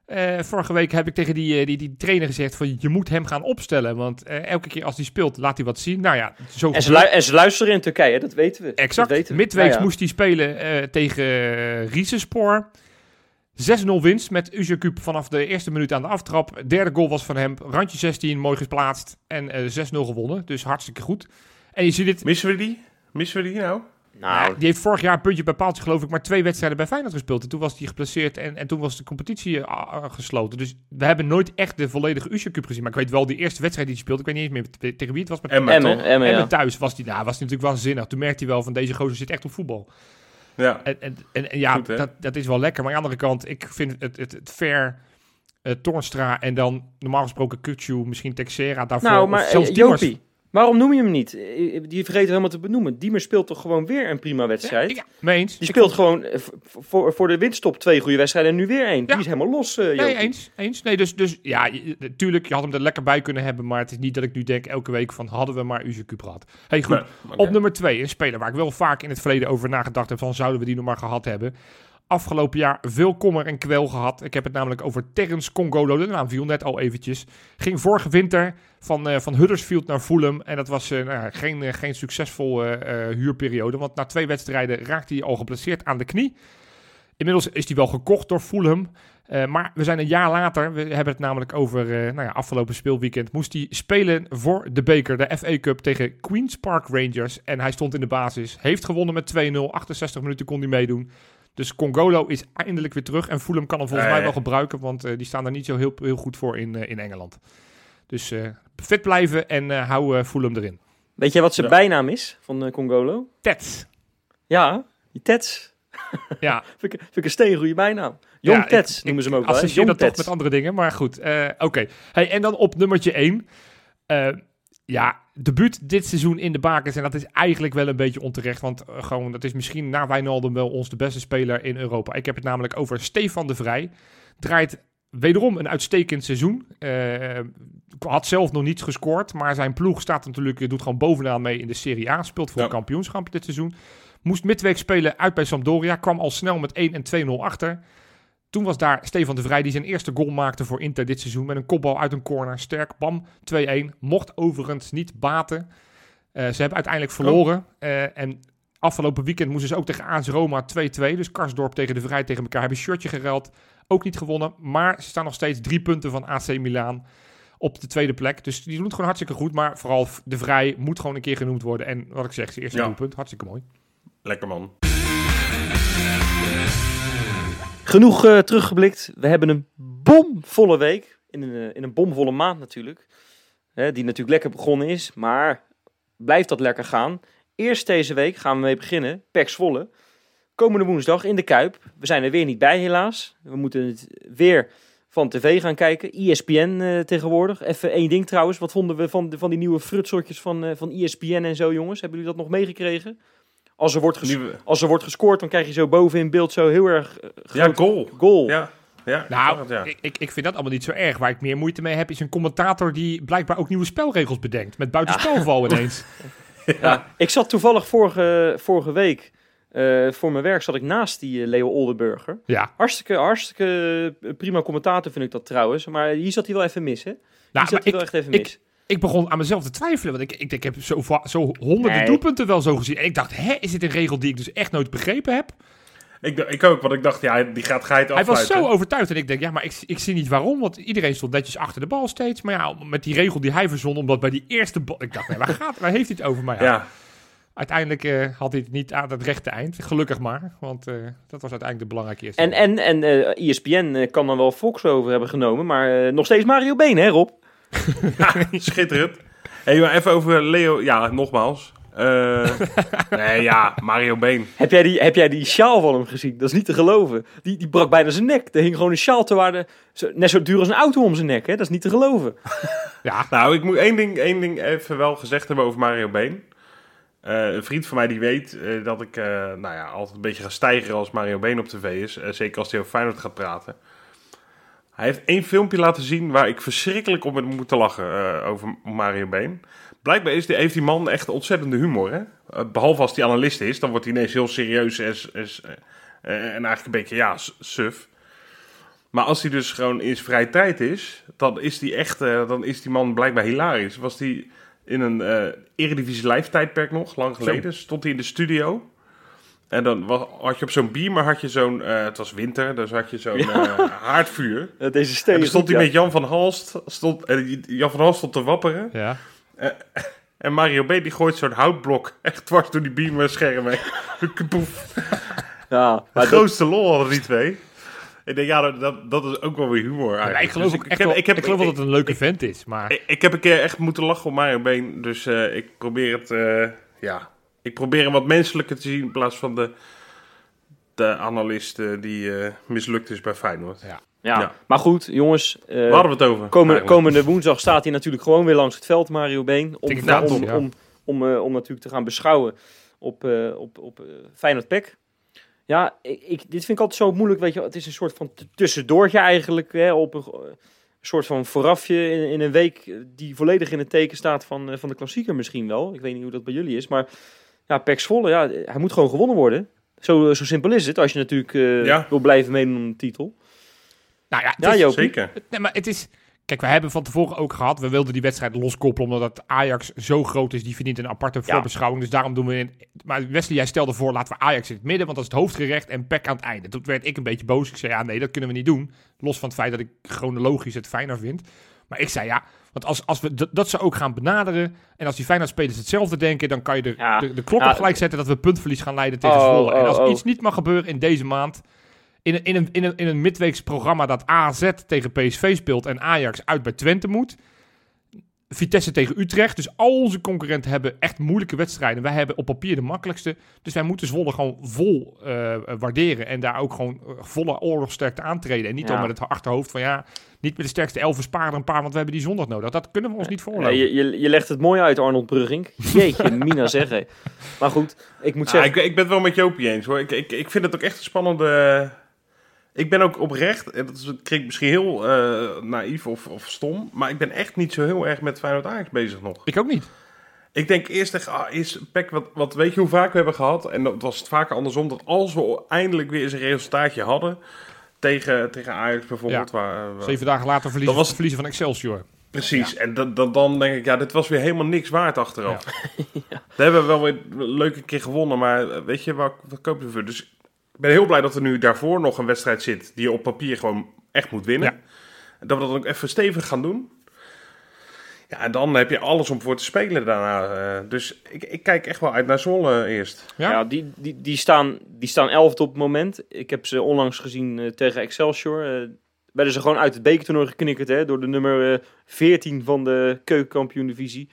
Eh, vorige week heb ik tegen die, eh, die, die trainer gezegd: van je moet hem gaan opstellen. Want elke keer als hij speelt, laat hij wat zien. Nou ja, zo En ze, en luisteren in Turkije, dat weten we. Exact. Dat weten we. Midweeks Nou ja. moest hij spelen eh, tegen uh, Riesenspoor. 6-0 winst met Uzerkup vanaf de eerste minuut aan de aftrap. Derde goal was van hem. Randje 16, mooi geplaatst. En eh 6-0 gewonnen. Dus hartstikke goed. En je ziet dit. Missen we die? Missen we die nou? Nou, Die heeft vorig jaar een puntje bij paaltje geloof ik maar twee wedstrijden bij Feyenoord gespeeld. En toen was hij geplaceerd en, en toen was de competitie eh, ah, gesloten. Dus we hebben nooit echt de volledige Uzerkup gezien. Maar ik weet wel die eerste wedstrijd die hij speelde. Ik weet niet eens meer te- tegen wie het was. Maar Emma, en ja. thuis was hij, nou, was hij natuurlijk waanzinnig. Toen merkte hij wel van deze gozer zit echt op voetbal. Ja. En, en, en, en ja, Goed, dat, dat is wel lekker. Maar aan de andere kant, ik vind het, het, het fair eh Toornstra en dan normaal gesproken Kutsu, misschien Texera daarvoor. Nou, of maar zelfs eh. Jopie, waarom noem je hem niet? Eh, Die vergeten helemaal te benoemen. Diemer speelt toch gewoon weer een prima wedstrijd? ja, eens. Die Ik speelt gewoon eh, voor, voor de winststop twee goede wedstrijden en nu weer één. Ja. Die is helemaal los, eh Nee, eens. eens. Nee, dus, dus ja, je- natuurlijk, je had hem er lekker bij kunnen hebben. Maar het is niet dat ik nu denk elke week van hadden we maar Uze gehad. Hey, goed. Nee. Op nummer twee, een speler waar ik wel vaak in het verleden over nagedacht heb van zouden we die nog maar gehad hebben. Afgelopen jaar veel kommer en kwel gehad. Ik heb het namelijk over Terrence Congolo. De naam viel net al eventjes. Ging vorige winter van, eh, van Huddersfield naar Fulham. En dat was eh, nou geen, eh, geen succesvol eh, huurperiode. Want na twee wedstrijden raakte hij al geplaceerd aan de knie. Inmiddels is hij wel gekocht door Fulham. Maar we zijn een jaar later, we hebben het namelijk over nou ja, afgelopen speelweekend, moest hij spelen voor de beker, de FA Cup tegen Queen's Park Rangers. En hij stond in de basis, heeft gewonnen met 2-0, 68 minuten kon hij meedoen. Dus Congolo is eindelijk weer terug en Fulham kan hem volgens Ja, mij wel gebruiken, want uh, die staan er niet zo heel, heel goed voor in, in Engeland. Dus fit blijven en hou Fulham erin. Weet je wat zijn Ja. bijnaam is van Congolo? Tets. Ja, die Tets. Ja. vind, ik, vind ik een steengoede bijnaam. Jong Ja, Tets ik- noemen ze hem ook wel. associeer Jong dat toch Tets. met andere dingen, maar goed. eh, Oké. Hey, en dan op nummertje 1. Ja, debuut dit seizoen in de bakens. En dat is eigenlijk wel een beetje onterecht. Want eh, gewoon, dat is misschien na Wijnaldum wel ons de beste speler in Europa. Ik heb het namelijk over Stefan de Vrij. Draait wederom een uitstekend seizoen. Eh, had zelf nog niets gescoord. Maar zijn ploeg staat natuurlijk, doet gewoon bovenaan mee in de Serie A. Speelt voor Ja. het kampioenschap dit seizoen. Moest midweek spelen uit bij Sampdoria. Kwam al snel met 1 en 2-0 achter. Toen was daar Stefan de Vrij die zijn eerste goal maakte voor Inter dit seizoen. Met een kopbal uit een corner. Sterk, bam, 2-1. Mocht overigens niet baten. Eh, ze hebben uiteindelijk verloren. Eh, en afgelopen weekend moesten ze ook tegen AS Roma 2-2. Dus Karsdorp tegen de Vrij tegen elkaar. Hebben een shirtje geruild. Ook niet gewonnen. Maar ze staan nog steeds drie punten van AC Milan op de tweede plek. Dus die doen het gewoon hartstikke goed. Maar vooral de Vrij moet gewoon een keer genoemd worden. En wat ik zeg, zijn eerste Ja. doelpunt. Hartstikke mooi. Lekker man. Genoeg eh, teruggeblikt. We hebben een bomvolle week. In een, eh, in een bomvolle maand natuurlijk. Hè, die natuurlijk lekker begonnen is. Maar blijft dat lekker gaan. Eerst deze week gaan we mee beginnen. Pek Zwolle. Komende woensdag in de Kuip. We zijn er weer niet bij helaas. We moeten het weer van tv gaan kijken. ESPN eh, tegenwoordig. Even één ding trouwens. Wat vonden we van, van die nieuwe frutsortjes van, eh, van ESPN en zo jongens? Hebben jullie dat nog meegekregen? Als er wordt, ges- Nieuwe- als er wordt gescoord, dan krijg je zo boven in beeld zo heel erg eh, Ja, goal. goal. Ja, ja. Nou, ja. ik, ik, ik vind dat allemaal niet zo erg. Waar ik meer moeite mee heb, is een commentator die blijkbaar ook nieuwe spelregels bedenkt. Met buitenspelval ineens. Ja, ik zat toevallig vorige, vorige week eh, voor mijn werk zat ik naast die eh, Leo Oldenburger. Ja. Hartstikke, hartstikke prima commentator vind ik dat trouwens. Maar hier zat hij wel even mis, hè? Hier Nou, zat maar hij wel ik, echt even mis. ik begon aan mezelf te twijfelen. Want ik, ik, ik heb zo, zo honderden Nee. doelpunten wel zo gezien. En ik dacht, hè, is dit een regel die ik dus echt nooit begrepen heb? Ik, ik ook, want ik dacht, ja, die gaat geit Hij was zo overtuigd. En ik denk, ja, maar ik, ik zie niet waarom. Want iedereen stond netjes achter de bal steeds. Maar ja, met die regel die hij verzon, omdat bij die eerste bal... Ik dacht, nee, waar, gaat, waar heeft hij het over? Maar ja, Ja, uiteindelijk eh, had hij het niet aan het rechte eind. Gelukkig maar. Want eh, dat was uiteindelijk de belangrijke eerste. En, en, en ESPN eh, kan dan wel Fox over hebben genomen. Maar nog steeds Mario Been, hè Rob? Schitterend. Hey, maar even over Leo. Ja, nogmaals. Eh, nee, ja, Mario Been. Heb jij, die, heb jij die sjaal van hem gezien? Dat is niet te geloven. Die, die brak bijna zijn nek. Er hing gewoon een sjaal te waarde. zo- Net zo duur als een auto om zijn nek, hè? Dat is niet te geloven. Ja, Nou, ik moet één ding, één ding even wel gezegd hebben over Mario Been. Eh, een vriend van mij die weet eh, dat ik eh, nou ja, altijd een beetje ga stijgen als Mario Been op tv is. Zeker als hij over Feyenoord gaat praten. Hij heeft één filmpje laten zien waar ik verschrikkelijk om heb moeten lachen eh, over Mario Been. Blijkbaar is die, heeft die man echt ontzettende humor. Hè? Eh, behalve als hij analist is, dan wordt hij ineens heel serieus en, en, en eigenlijk een beetje ja, suf. Maar als hij dus gewoon in zijn vrije tijd is, dan is die echt, eh, dan is die man blijkbaar hilarisch. Was die in een Eredivisie live tijdperk nog, lang geleden, stond hij in de studio. En dan was, had je op zo'n beamer, had je zo'n, eh, het was winter, dus had je zo'n eh, haardvuur. Deze En steen dan is stond hij ja. met Jan van Halst, stond, eh, Jan van Halst stond te wapperen. ja. En Mario B. die gooit zo'n houtblok echt dwars door die beamer scherm heen. Ja, De maar dat, grootste lol hadden die twee. Ik denk, ja, dat, dat is ook wel weer humor Ja, eigenlijk. ik geloof, Dus echt heb- wel, ik heb- ik geloof wel ik- dat het een leuke vent is. Maar Ik, ik heb een keer echt moeten lachen op Mario Been. Dus eh, ik probeer het, eh, ja... Ik probeer hem wat menselijker te zien in plaats van de, de analist eh, die eh, mislukt is bij Feyenoord. Ja. ja. Ja. maar goed, jongens. eh, Waar hadden we het over? Komende, woensdag staat hij natuurlijk gewoon weer langs het veld, Mario Been. Om, om, om, ja. om, om, eh, om natuurlijk te gaan beschouwen op, eh op, op Feyenoord Pek. Ja, ik, ik, dit vind ik altijd zo moeilijk, weet je. Het is een soort van tussendoortje eigenlijk, hè, op een, een soort van voorafje in, in een week die volledig in het teken staat van, van de klassieker misschien wel. Ik weet niet hoe dat bij jullie is, maar ja, Pek Zwolle, ja, hij moet gewoon gewonnen worden. Zo, zo simpel is het, als je natuurlijk eh, Ja. wil blijven meedoen om de titel. nou ja, Ja, is-. Zeker. Nee, maar het is... Kijk, we hebben van tevoren ook gehad, we wilden die wedstrijd loskoppelen omdat Ajax zo groot is, die verdient een aparte Ja. voorbeschouwing. Dus daarom doen we... In, maar Wesley, jij stelde voor, laten we Ajax in het midden, want dat is het hoofdgerecht en Peck aan het einde. Toen werd ik een beetje boos. Ik zei, ja nee, dat kunnen we niet doen. Los van het feit dat ik chronologisch het fijner vind. Maar ik zei, ja, want als, als we dat ze ook gaan benaderen en als die Feyenoord-spelers hetzelfde denken, dan kan je de, Ja. de, de klok Ja. op gelijk zetten dat we puntverlies gaan leiden tegen Oh, Zwolle. en oh, als oh. iets niet mag gebeuren in deze maand, in een, in, een, in, een, in een midweeks programma dat AZ tegen PSV speelt en Ajax uit bij Twente moet. Vitesse tegen Utrecht. Dus al onze concurrenten hebben echt moeilijke wedstrijden. Wij hebben op papier de makkelijkste. Dus wij moeten Zwolle gewoon vol eh, waarderen. En daar ook gewoon eh, volle oorlogsterkte aantreden. En niet Ja. al met het achterhoofd van ja, niet met de sterkste elf sparen een paar, want we hebben die zondag nodig. Dat kunnen we ons niet Ja, voorlopen. je, je, je legt het mooi uit, Arnold Brugging. Jeetje, Mina zeggen. Maar goed, ik moet Ah, zeggen... ik, ik ben het wel met Jopie eens hoor. Ik, ik, ik vind het ook echt een spannende. Ik ben ook oprecht, en dat is- klinkt misschien heel eh, naïef of, of stom, maar ik ben echt niet zo heel erg met Feyenoord Ajax bezig nog. Ik ook niet. Ik denk eerst echt, ah, is Pek, wat, wat weet je hoe vaak we hebben gehad? En dat was het vaker andersom, dat als we eindelijk weer eens een resultaatje hadden tegen, tegen Ajax bijvoorbeeld. Waar, waar- Zeven dagen later verliezen, Dat was- verliezen van Excelsior. Precies, en dan, dan, dan denk ik, ja, dit was weer helemaal niks waard achteraf. We hebben wel weer een leuke keer gewonnen, maar eh, weet je, wat, wat koop je voor? Dus ben heel blij dat er nu daarvoor nog een wedstrijd zit die je op papier gewoon echt moet winnen. Ja. En dat we dat ook even stevig gaan doen. Ja, en dan heb je alles om voor te spelen daarna. eh. dus ik, ik kijk echt wel uit naar Zwolle eerst. Ja? Ja, die, die, die, staan, die staan elfde op het moment. Ik heb ze onlangs gezien eh, tegen Excelsior. Eh werden ze gewoon uit het bekertoernooi geknikkerd hè, door de nummer eh 14 van de keukenkampioen-divisie.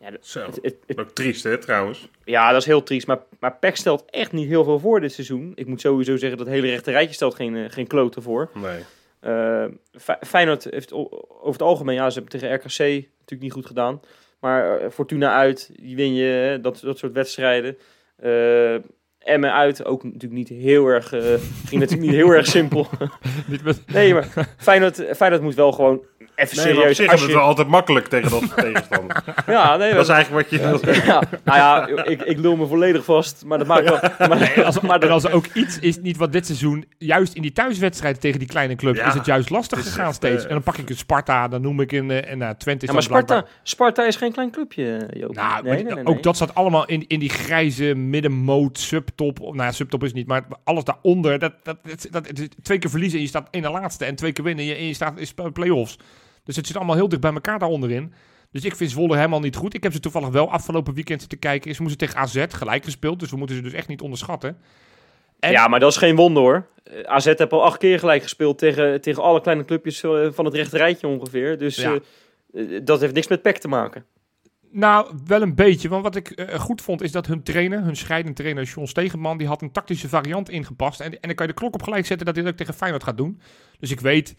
Ja, Zo, het, het, het- ook triest hè, trouwens. ja, dat is heel triest. Maar, maar PEC stelt echt niet heel veel voor dit seizoen. Ik moet sowieso zeggen dat het hele rechte rijtje stelt geen, eh, geen kloten voor. Nee. Eh, Fe- Feyenoord heeft over het algemeen, ja, ze hebben tegen RKC natuurlijk niet goed gedaan. Maar eh, Fortuna uit, die win je, hè, dat, dat soort wedstrijden. Eh Emmen uit, ook natuurlijk niet heel erg, ging natuurlijk niet heel erg simpel. Nee, maar Feyenoord, Feyenoord moet wel gewoon even Nee, op als je- het wel altijd makkelijk tegen dat tegenstander. ja, nee, Dat is eigenlijk wat je... ja, nou ja, ik, ik lul me volledig vast, maar dat maakt wel... Maar, Als, maar dat- als er ook iets is, niet wat dit seizoen, juist in die thuiswedstrijden tegen die kleine clubs, Ja, is het juist lastig het gegaan echt, steeds. eh, en dan pak ik een Sparta, dan noem ik een, eh, en uh, Twente is ja, maar Sparta, Sparta is geen klein clubje, Joop. Nou, nee, nee, ook nee. dat zat allemaal in, in die grijze middenmoot, subtop. Nou ja, subtop is niet, maar alles daaronder. Dat, dat, dat, het twee keer verliezen en je staat in de laatste. En twee keer winnen en je, en je staat in play-offs. Dus het zit allemaal heel dicht bij elkaar daaronderin. Dus ik vind Zwolle helemaal niet goed. Ik heb ze toevallig wel afgelopen weekend zitten kijken. Ze moesten tegen AZ gelijk gespeeld. Dus we moeten ze dus echt niet onderschatten. En- Ja, maar dat is geen wonder hoor. AZ heeft al acht keer gelijk gespeeld tegen, tegen alle kleine clubjes eh, van het rechte rijtje ongeveer. Dus Ja. eh, eh, dat heeft niks met PEC te maken. Nou, wel een beetje. Want wat ik goed vond, is dat hun trainer, hun scheidend trainer John Stegenman, die had een tactische variant ingepast. En, en dan kan je de klok op gelijk zetten dat hij dat ook tegen Feyenoord gaat doen. Dus ik weet...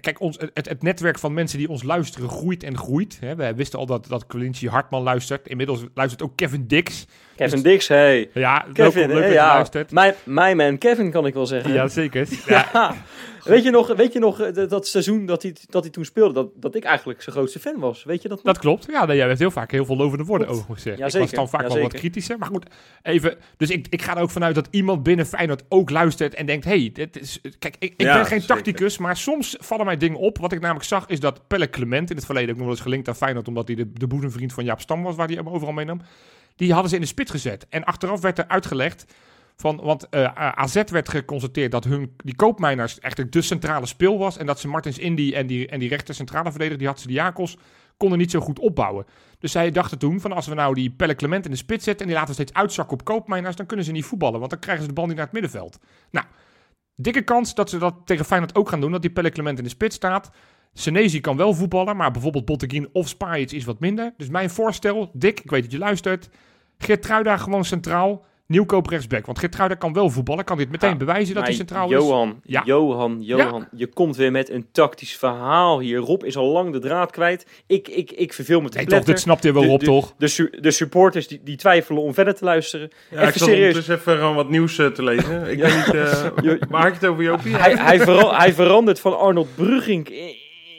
Kijk, ons, het, het netwerk van mensen die ons luisteren groeit en groeit. We wisten al dat, dat Hartman luistert. Inmiddels luistert ook Kevin Dix. Kevin Dix, hey. Ja, Kevin, welkom, leuk je ja. luistert. Mijn, mijn man Kevin kan ik wel zeggen. Ja, zeker. Ja, Ja. Weet je nog, weet je nog eh, dat, seizoen dat hij, dat hij toen speelde, dat, dat ik eigenlijk zijn grootste fan was? Weet je dat nog? dat klopt. Ja, nee, jij hebt heel vaak heel veel lovende woorden over gezegd. Ja, ik was dan vaak Ja, wel wat kritischer. Maar goed, even. Dus ik, ik ga er ook vanuit dat iemand binnen Feyenoord ook luistert en denkt: hey, dit is. Kijk, ik, ik Ja, ben geen zeker. tacticus, maar soms vallen mij dingen op. Wat ik namelijk zag, is dat Pelle Clement in het verleden ook nog wel eens gelinkt aan Feyenoord, omdat hij de, de boezemvriend van Jaap Stam was, waar hij hem overal meenam. Die hadden ze in de spits gezet. En achteraf werd er uitgelegd. Van, want eh, AZ werd geconstateerd dat hun, die koopmijners echt de centrale speel was. En dat ze Martins Indy en die, en die rechter centrale verdediger, die had ze de Jakos, konden niet zo goed opbouwen. Dus zij dachten toen van als we nou die Pelle Clement in de spits zetten en die laten steeds uitzakken op koopmijners, dan kunnen ze niet voetballen, want dan krijgen ze de bal niet naar het middenveld. Nou, dikke kans dat ze dat tegen Feyenoord ook gaan doen, dat die Pelle Clement in de spits staat. Senezi kan wel voetballen, maar bijvoorbeeld Botteguin of Spajic is wat minder. Dus mijn voorstel, Dick, ik weet dat je luistert, Geertruida gewoon centraal, Nieuwkoop rechtsback. Want Geertruida kan wel voetballen, kan dit meteen Ja, bewijzen dat hij centraal is. Johan, Ja. Johan, Johan, je komt weer met een tactisch verhaal hier. Rob is al lang de draad kwijt. Ik, ik, ik verveel me te Nee, toch, dit snapt hij wel de- toch? De, su- de supporters die, die twijfelen om verder te luisteren. Ja, Even ik serieus. dus even gewoon wat nieuws eh, te lezen. Ik weet niet, eh, waar je het over, Jopie? Hij, hij, vera- hij verandert van Arnold Brugink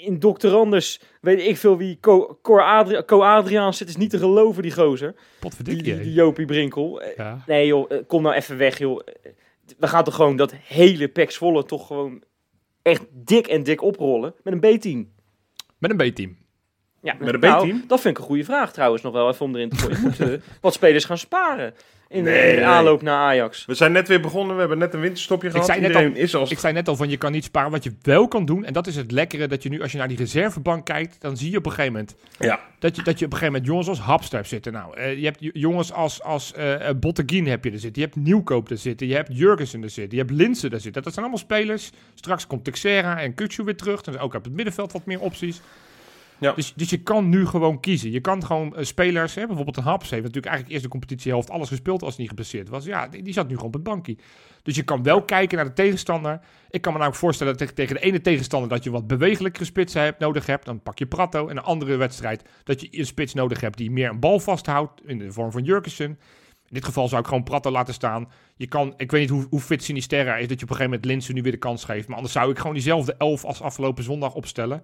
in, Dr. Anders. Weet ik veel wie. Co, Cor Adri Co Adriaans. Het is niet te geloven, die gozer. Die, Potverdikkie. die, hè. die Jopie Brinkel. Eh, Ja. Nee joh, eh, kom nou even weg joh. Eh, We gaan toch gewoon dat hele Pek Zwolle toch gewoon echt dik en dik oprollen met een B-team. Met een B-team. Ja, Met een nou, B-team? dat vind ik een goede vraag trouwens nog wel even om erin te gooien. Moeten wat spelers gaan sparen in de, Nee, in de nee. aanloop naar Ajax? We zijn net weer begonnen, we hebben net een winterstopje gehad. zei net Iedereen is als... Ik zei net al van je kan niet sparen. Wat je wel kan doen, en dat is het lekkere, dat je nu als je naar die reservebank kijkt, dan zie je op een gegeven moment Ja, dat je, dat je op een gegeven moment jongens als Hapster hebt zitten. Nou, eh, je hebt jongens als, als eh eh, Botteguin heb je er zitten. Je hebt Nieuwkoop er zitten. Je hebt Jurgensen er zitten. Je hebt Linsen er zitten. Dat zijn allemaal spelers. Straks komt Texera en Kutsu weer terug. Dan zijn ook op het middenveld wat meer opties. Ja. Dus, dus je kan nu gewoon kiezen. Je kan gewoon eh, spelers, bijvoorbeeld een Haps heeft natuurlijk eigenlijk eerst de competitiehelft alles gespeeld als hij niet geblesseerd was. Ja, die, zat nu gewoon op het bankje. Dus je kan wel kijken naar de tegenstander. Ik kan me nou ook voorstellen dat tegen, tegen de ene tegenstander dat je wat bewegelijkere spitsen hebt, nodig hebt. Dan pak je Prato. En een andere wedstrijd dat je een spits nodig hebt die meer een bal vasthoudt in de vorm van Jurkensen. In dit geval zou ik gewoon Prato laten staan. Je kan, ik weet niet hoe, hoe fit Sinisterra is dat je op een gegeven moment Linsen nu weer de kans geeft. Maar anders zou ik gewoon diezelfde elf als afgelopen zondag opstellen.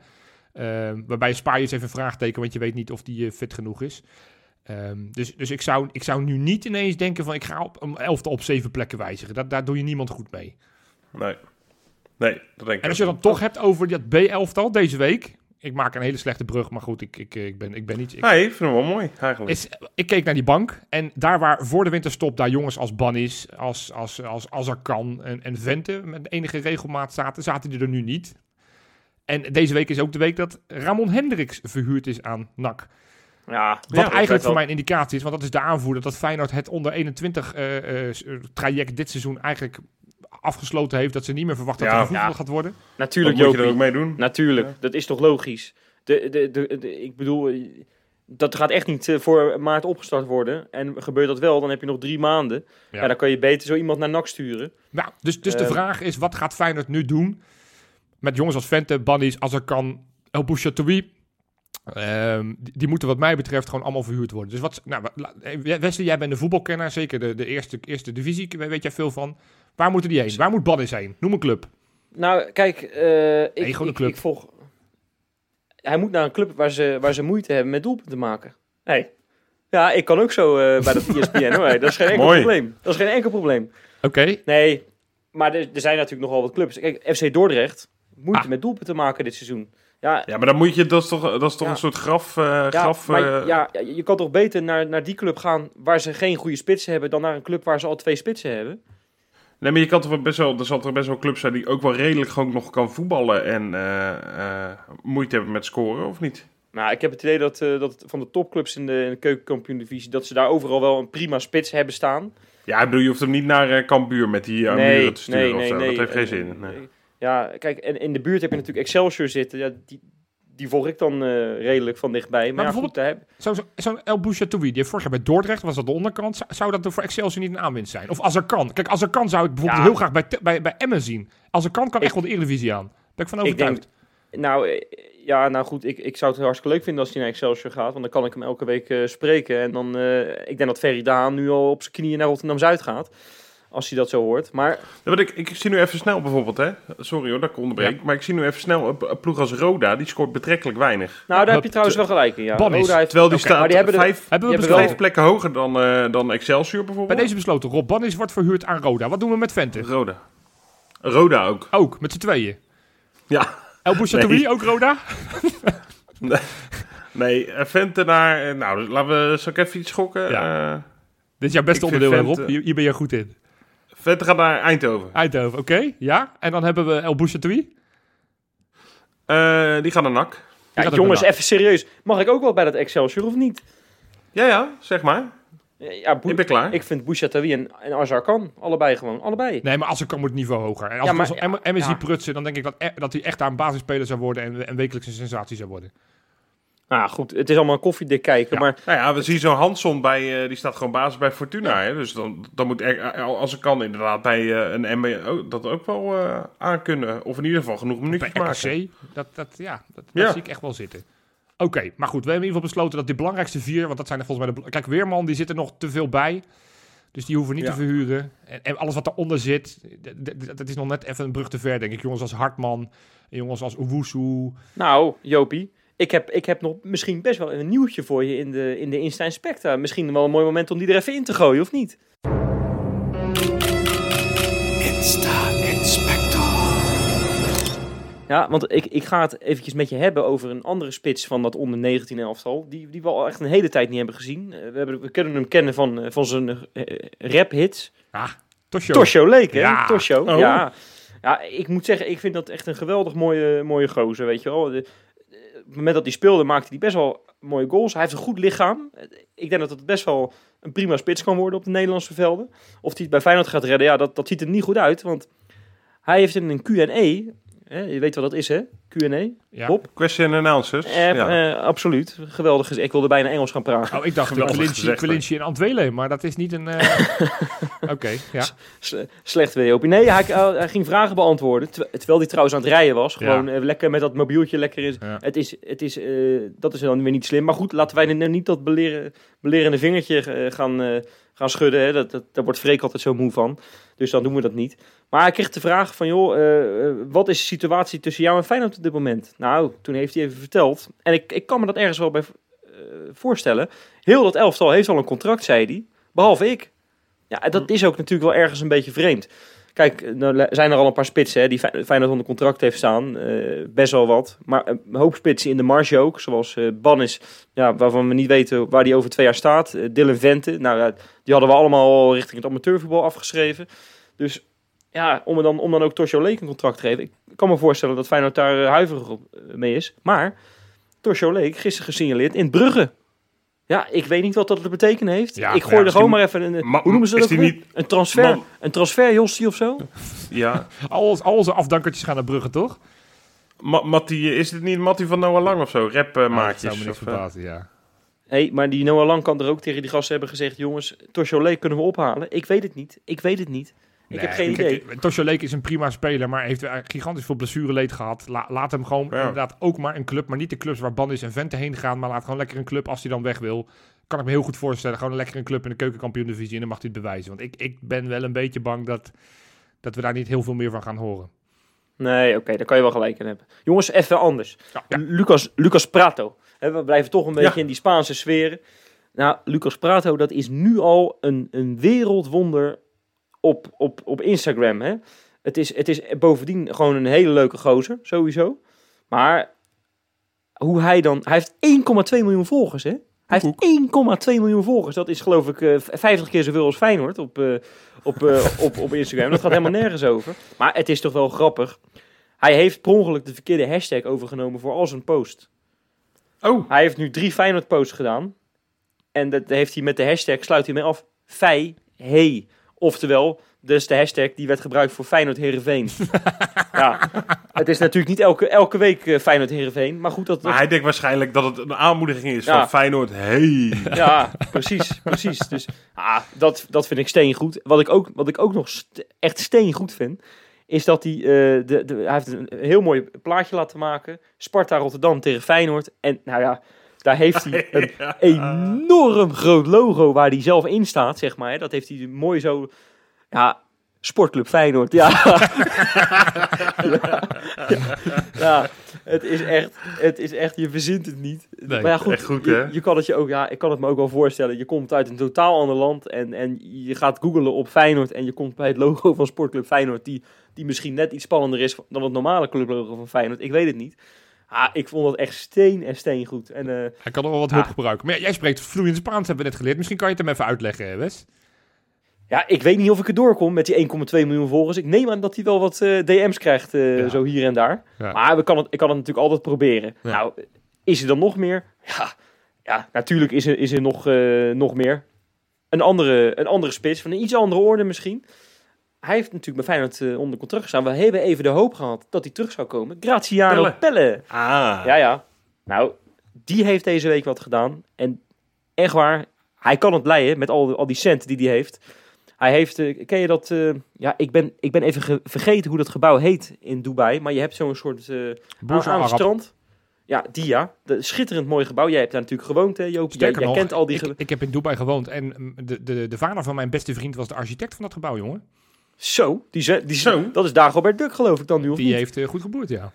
Ehm, waarbij je spaar je eens even een vraagteken, want je weet niet of die eh, fit genoeg is. Ehm, dus dus ik, zou, ik zou nu niet ineens denken van ik ga op een elfte op zeven plekken wijzigen. Dat, daar doe je niemand goed mee. nee. Nee, dat denk ik En als je dan toch hebt over dat B-elftal deze week. Ik maak een hele slechte brug, maar goed, ik, ik, ik, ben, ik ben niet... Ik. Nee, ik vind hem wel mooi, eigenlijk. is, ik keek naar die bank en daar waar voor de winterstop daar jongens als Bannis, als, als, als Azarkan en, en Vente met enige regelmaat zaten, zaten die er nu niet. En deze week is ook de week dat Ramon Hendricks verhuurd is aan NAC. Ja, Wat dat eigenlijk voor mij een indicatie is, want dat is de aanvoerder dat Feyenoord het onder 21 eh, eh, eh, traject dit seizoen eigenlijk afgesloten heeft. Dat ze niet meer verwachten Ja. dat voetbal Ja. gaat worden. Dat Natuurlijk, moet je er ook mee doen. Natuurlijk, Ja. dat is toch logisch. De, de, de, de- ik bedoel, dat gaat echt niet voor maart opgestart worden. En gebeurt dat wel, dan heb je nog drie maanden. Ja. Ja. dan kan je beter zo iemand naar NAC sturen. Nou, dus, dus de vraag is, wat gaat Feyenoord nu doen met jongens als Vente, Bannies, Azarkan, El Bouchatoui? Ehm die, die moeten wat mij betreft gewoon allemaal verhuurd worden. Dus wat, nou, eh, Wesley, jij bent de voetbalkenner, zeker de, de eerste, eerste divisie, we- weet jij veel van. Waar moeten die heen? Waar moet Bannies heen? Noem een club. Nou, kijk, eh, ik, club. ik volg... Hij moet naar een club waar ze, waar ze moeite hebben met doelpunten maken. Hey. Ja, ik kan ook zo eh, bij dat ESPN hoor. Dat is geen enkel Mooi. probleem. Dat is geen enkel probleem. Oké, Nee, maar er, er zijn natuurlijk nogal wat clubs. Kijk, FC Dordrecht, moeite Ah. met doelpunten maken dit seizoen. Ja, Ja, maar dan moet je, dat is toch, dat is toch Ja. een soort graf, eh, ja, graf maar eh, ja, je kan toch beter naar, naar die club gaan waar ze geen goede spitsen hebben... dan naar een club waar ze al twee spitsen hebben? Nee, maar je kan toch wel best wel, er zal toch best wel clubs zijn die ook wel redelijk gewoon nog kan voetballen en eh, moeite hebben met scoren, of niet? Nou, ik heb het idee dat, dat van de topclubs in de, in de keukenkampioen-divisie... dat ze daar overal wel een prima spits hebben staan. Ja, ik bedoel, je hoeft hem niet naar Cambuur met die nee, muren te sturen nee, of nee, zo. nee. Dat heeft geen zin. Ja, kijk, en in de buurt heb je natuurlijk Excelsior zitten. Ja, die, die volg ik dan eh, redelijk van dichtbij. Maar, Maar ja, zo'n zo, El Bouchatoui, die heeft vorig jaar bij Dordrecht, was dat de onderkant. Zou, dat voor Excelsior niet een aanwinst zijn? Of Azarkan. Kijk, Azarkan zou ik bijvoorbeeld Ja. heel graag bij, bij, bij Emmen zien. Azarkan kan Ik- echt wel de Eredivisie aan. Ben ik van Ik overtuigd. Nou, eh, ja, nou goed, ik, ik zou het hartstikke leuk vinden als hij naar Excelsior gaat. Want dan kan ik hem elke week eh, spreken. En dan, ik denk dat Ferry Daan nu al op zijn knieën naar Rotterdam-Zuid gaat. Als hij dat zo hoort. Maar Ja, want ik, ik zie nu even snel bijvoorbeeld, hè. Sorry hoor, dat ik onderbreek. Maar ik zie nu even snel een, een ploeg als Roda, die scoort betrekkelijk weinig. nou, daar heb je trouwens wel gelijk in. Ja. Roda heeft, Terwijl die staat die hebben de- vijf, Hebben we Die besloten? vijf plekken hoger dan, eh, dan Excelsior Bij bijvoorbeeld. deze besloten, Rob Bannis wordt verhuurd aan Roda. Wat doen we met Vente? Roda. Roda ook. Ook, met z'n tweeën. Ja. El Bouchatoui, Nee. ook Roda? Nee, eh, Vente naar... eh, nou, laten we... Zal ik even iets schokken? Ja. Eh, Dit is jouw beste onderdeel, hè, Rob. Vente- Hier, hier ben je goed in. Vente gaat naar Eindhoven. Eindhoven, oké. Ja. En dan hebben we El Bouchatoui. Eh, die gaan naar NAC. ja, gaat jongens, even serieus. Mag ik ook wel bij dat Excelsior of niet? Ja, ja, zeg maar. Eh, Ja, Ik ben klaar. ik vind Bouchatoui en, en Azar kan. Allebei gewoon, allebei. Nee, maar Azarkan moet het niveau hoger. En als Ja, maar- als ja. ziet prutsen, dan denk ik dat, e- dat hij echt daar een basisspeler zou worden en, en wekelijks een sensatie zou worden. Nou goed, het is allemaal een koffiedik kijken. Ja. Maar Nou ja, we zien zo'n Hansson bij, eh, die staat gewoon basis bij Fortuna. Hè? Dus dan, dan moet er, eh, als ik kan inderdaad bij eh, een MB ook, dat ook wel eh aankunnen. Of in ieder geval genoeg minuutjes maken. RKC, dat, dat, ja, dat, zie ik echt wel zitten. Oké, maar goed, we hebben in ieder geval besloten dat die belangrijkste vier, want dat zijn er volgens mij de... Kijk, Weerman, die zit er nog te veel bij. Dus die hoeven niet Ja. te verhuren. En, en alles wat daaronder zit, dat is nog net even een brug te ver, denk ik. Jongens als Hartman, en jongens als Owusu. nou, Jopie, ik heb, ik heb nog misschien best wel een nieuwtje voor je in de, in de Insta Specta. Misschien wel een mooi moment om die er even in te gooien, of niet? Ja, want ik, ik ga het eventjes met je hebben over een andere spits van dat onder 19 elftal. Die, die we al echt een hele tijd niet hebben gezien. Eh, we, hebben, we kunnen hem kennen van, eh, van zijn eh, rap-hits. Tosho. Tosho Leek, hè? Ja. Tosho, Oh. ja. Ja, ik moet zeggen, ik vind dat echt een geweldig mooie, mooie gozer, weet je wel. De- het moment dat hij speelde, maakte hij best wel mooie goals. Hij heeft een goed lichaam. Ik denk dat het best wel een prima spits kan worden op de Nederlandse velden. Of hij het bij Feyenoord gaat redden, ja, dat, dat ziet er niet goed uit. Want hij heeft in een hè, je weet wat dat is, hè? Q&A. Ja. Bob? Question and answers. Eh, ja. eh, absoluut. Geweldig. Ik wilde bijna Engels gaan praten. Oh, ik dacht gezegd, Quincy in Antwelen, maar dat is niet een... eh, Oké, ja. S- slecht WOP. Nee, hij, hij- hij ging vragen beantwoorden. terw- Terwijl hij trouwens aan het rijden was. Gewoon eh, lekker met dat mobieltje lekker in. Ja. Het is, het is, eh, dat is dan weer niet slim. Maar goed, laten wij niet dat beleren, belerende vingertje eh, gaan, eh, gaan schudden. Hè. Dat, dat, daar wordt Freek altijd zo moe van. Dus dan doen we dat niet. Maar hij kreeg de vraag van, joh, eh, eh, wat is de situatie tussen jou en Feyenoord op dit moment? Nou, toen heeft hij even verteld. En ik, ik kan me dat ergens wel bij eh, voorstellen. Heel dat elftal heeft al een contract, zei hij. Behalve ik. Ja, en dat is ook natuurlijk wel ergens een beetje vreemd. Kijk, nou le- zijn er al een paar spitsen die Fey- Feyenoord onder contract heeft staan. Eh, best wel wat. Maar een hoop spitsen in de marge ook. Zoals eh Bannis, ja, waarvan we niet weten waar die over twee jaar staat. Eh, Dylan Vente, nou, die hadden we allemaal al richting het amateurvoetbal afgeschreven. Dus ja, om, er dan, om dan ook Tosjo Leek een contract te geven. Ik kan me voorstellen dat Feyenoord daar huiverig mee is. Maar Tosjo Leek, gisteren gesignaleerd in Brugge. Ja, ik weet niet wat dat te betekenen heeft. Ja, ik gooi ja, er gewoon maar even een... Ma- hoe noemen ze dat niet- Een transfer, Man. een transfer Jossie of zo? ja. Al, al onze afdankertjes gaan naar Brugge, toch? Ma Mattie, is het niet Mattie van Noah Lang of zo? Rap dat maatjes. zou me of, eh, verbazen, ja. Hé, maar die Noah Lang kan er ook tegen die gasten hebben gezegd... jongens, Tosjo Leek kunnen we ophalen. Ik weet het niet. Ik weet het niet. Ik heb geen idee. Tosho Leek is een prima speler, maar heeft gigantisch veel blessureleed gehad. La- laat hem gewoon Ja. inderdaad ook maar een club, maar niet de clubs waar Bandis en Vente heen gaan, maar laat gewoon lekker een club als hij dan weg wil. Kan ik me heel goed voorstellen. Gewoon lekker een club in de keukenkampioen-divisie en dan mag hij het bewijzen. Want ik, ik ben wel een beetje bang dat, dat we daar niet heel veel meer van gaan horen. Nee, oké, daar kan je wel gelijk in hebben. Jongens, even anders. Ja, ja. Lucas, Lucas Prato. Hè, we blijven toch een beetje Ja. in die Spaanse sferen. Nou, Lucas Prato, dat is nu al een, een wereldwonder op, op, op Instagram. Hè? Het, is, het is bovendien gewoon een hele leuke gozer, sowieso. Maar hoe hij dan... Hij heeft 1,2 miljoen volgers, hè? Hij heeft 1,2 miljoen volgers. Dat is geloof ik eh, 50 keer zoveel als Feyenoord op, eh, op, eh, op, op Instagram. Dat gaat helemaal nergens over. Maar het is toch wel grappig. Hij heeft per ongeluk de verkeerde hashtag overgenomen voor al zijn post. Oh, Hij heeft nu drie Feyenoord posts gedaan. En dat heeft hij met de hashtag, sluit hij mee af, Fey, hey. Oftewel, dus de hashtag die werd gebruikt voor Feyenoord Heerenveen. ja, het is natuurlijk niet elke, elke week eh, Feyenoord Heerenveen. Maar goed, dat, maar hij denkt waarschijnlijk dat het een aanmoediging is Ja. van Feyenoord. Hey. Ja, precies, precies. Dus ah, dat, dat vind ik steengoed. Wat ik ook, wat ik ook nog st- echt steengoed vind, is dat hij, eh, de, de, hij heeft een heel mooi plaatje laten maken. Sparta Rotterdam tegen Feyenoord. En nou ja, daar heeft hij een Ja. enorm groot logo waar hij zelf in staat, zeg maar. Dat heeft hij mooi zo, ja, Sportclub Feyenoord, ja. ja. Ja, het is echt, het is echt, je verzint het niet. Nee, maar ja, goed, echt goed, je, kan het je ook, ja, ik kan het me ook wel voorstellen. Je komt uit een totaal ander land en, en je gaat googlen op Feyenoord en je komt bij het logo van Sportclub Feyenoord, die, die misschien net iets spannender is dan het normale clublogo van Feyenoord. Ik weet het niet. Ah, ik vond dat echt steen en steen goed. En eh, Hij kan er wel wat hulp Ah. gebruiken. Maar ja, jij spreekt vloeiend Spaans, hebben we net geleerd. Misschien kan je het hem even uitleggen, Wes. Ja, ik weet niet of ik er doorkom met die 1,2 miljoen volgers. Ik neem aan dat hij wel wat eh, DM's krijgt, eh, Ja. zo hier en daar. Ja. Maar we kan het, ik kan het natuurlijk altijd proberen. Ja. Nou, is er dan nog meer? Ja, ja natuurlijk is er, is er nog, nog meer. Een andere, een andere spits, van een iets andere orde misschien. Hij heeft natuurlijk bij Feyenoord eh, onder contract gestaan. We hebben even de hoop gehad dat hij terug zou komen. Graziano Pelle. Pelle. Ah. Ja, ja. Nou, die heeft deze week wat gedaan. En echt waar, hij kan het leiden met al, al die centen die hij heeft. Hij heeft, eh, ken je dat, eh, ja, ik ben, ik ben even ge- vergeten hoe dat gebouw heet in Dubai. Maar je hebt zo'n soort, eh aan, het strand. Ja, die ja. De, schitterend mooi gebouw. Jij hebt daar natuurlijk gewoond, hè, Joop. Jij, Sterker jij nog, kent al die... ik, ge- ik heb in Dubai gewoond en mm, de, de, de vader van mijn beste vriend was de architect van dat gebouw, jongen. Zo, die, ze- die, Zo. dat is Dagobert Duck geloof ik dan nu, of Die niet? heeft eh, goed geboerd, ja.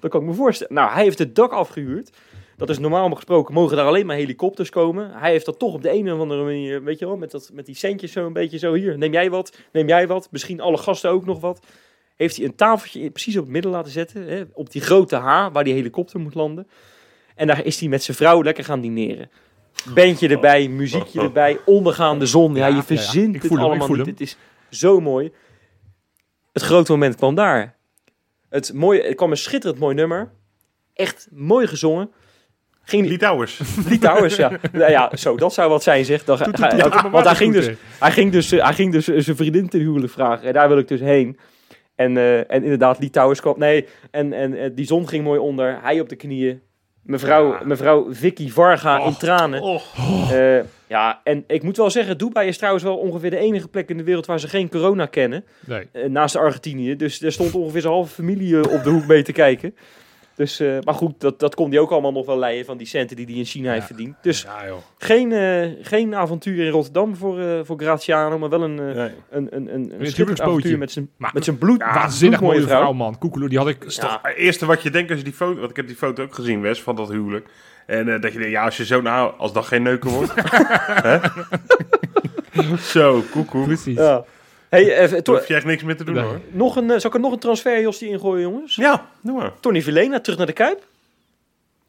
Dat kan ik me voorstellen. Nou, hij heeft het dak afgehuurd. Dat is normaal gesproken, mogen daar alleen maar helikopters komen. Hij heeft dat toch op de een of andere manier, weet je wel, met, dat, met die centjes zo een beetje zo. Hier, neem jij wat, neem jij wat. Misschien alle gasten ook nog wat. heeft hij een tafeltje in- precies op het midden laten zetten. Hè, op die grote H, waar die helikopter moet landen. En daar is hij met zijn vrouw lekker gaan dineren. Bandje erbij, muziekje erbij, ondergaande zon. Ja, Ja, ja, je ja. verzint Ik het voel hem, ik allemaal voel niet. hem. Het is zo mooi. Het grote moment kwam daar. Het, mooie, het kwam een schitterend mooi nummer. Echt mooi gezongen. Ging die, Litouwers. Litouwers, ja. Nou ja, zo, dat zou wat zijn, zeg. Dan, ga- ga- toet, toet, want hij ging, dus, toet, hij ging dus, eh, hij ging dus eh, zijn vriendin ten huwelijk vragen. En daar wil ik dus heen. En, eh, en inderdaad, Litouwers kwam... Nee, en, en eh, die zon ging mooi onder. Hij op de knieën. Mevrouw, Ja. mevrouw Vicky Varga in tranen. Eh, ja, en ik moet wel zeggen, Dubai is trouwens wel ongeveer de enige plek in de wereld waar ze geen corona kennen. Nee. eh, naast Argentinië. Dus er stond ongeveer zijn halve familie eh, op de hoek mee te kijken. Dus, eh, maar goed, dat, dat kon hij ook allemaal nog wel leiden van die centen die hij in China heeft verdiend. Dus Ja, geen, eh, geen avontuur in Rotterdam voor, eh, voor Graziano, maar wel een, Nee. een, een, een, een schitterend huwelijksbootje. avontuur met zijn, Maar- met zijn bloed. Waanzinnig mooie vrouw, man. Koekeloe, die had ik... Ja. Het eerste wat je denkt als je die foto... Want ik heb die foto ook gezien, Wes, van dat huwelijk. En eh, dat je denkt, ja, als je zo nou... Als dat geen neuken wordt. Hè? zo, koekoek. Precies. Ja. Hey, eh, Daar hoef je echt niks meer te doen, Nee. hoor. nog een, eh, zal ik er nog een transfer, Jostie, ingooien, jongens? Ja, doe maar. Tony Villena, terug naar de Kuip.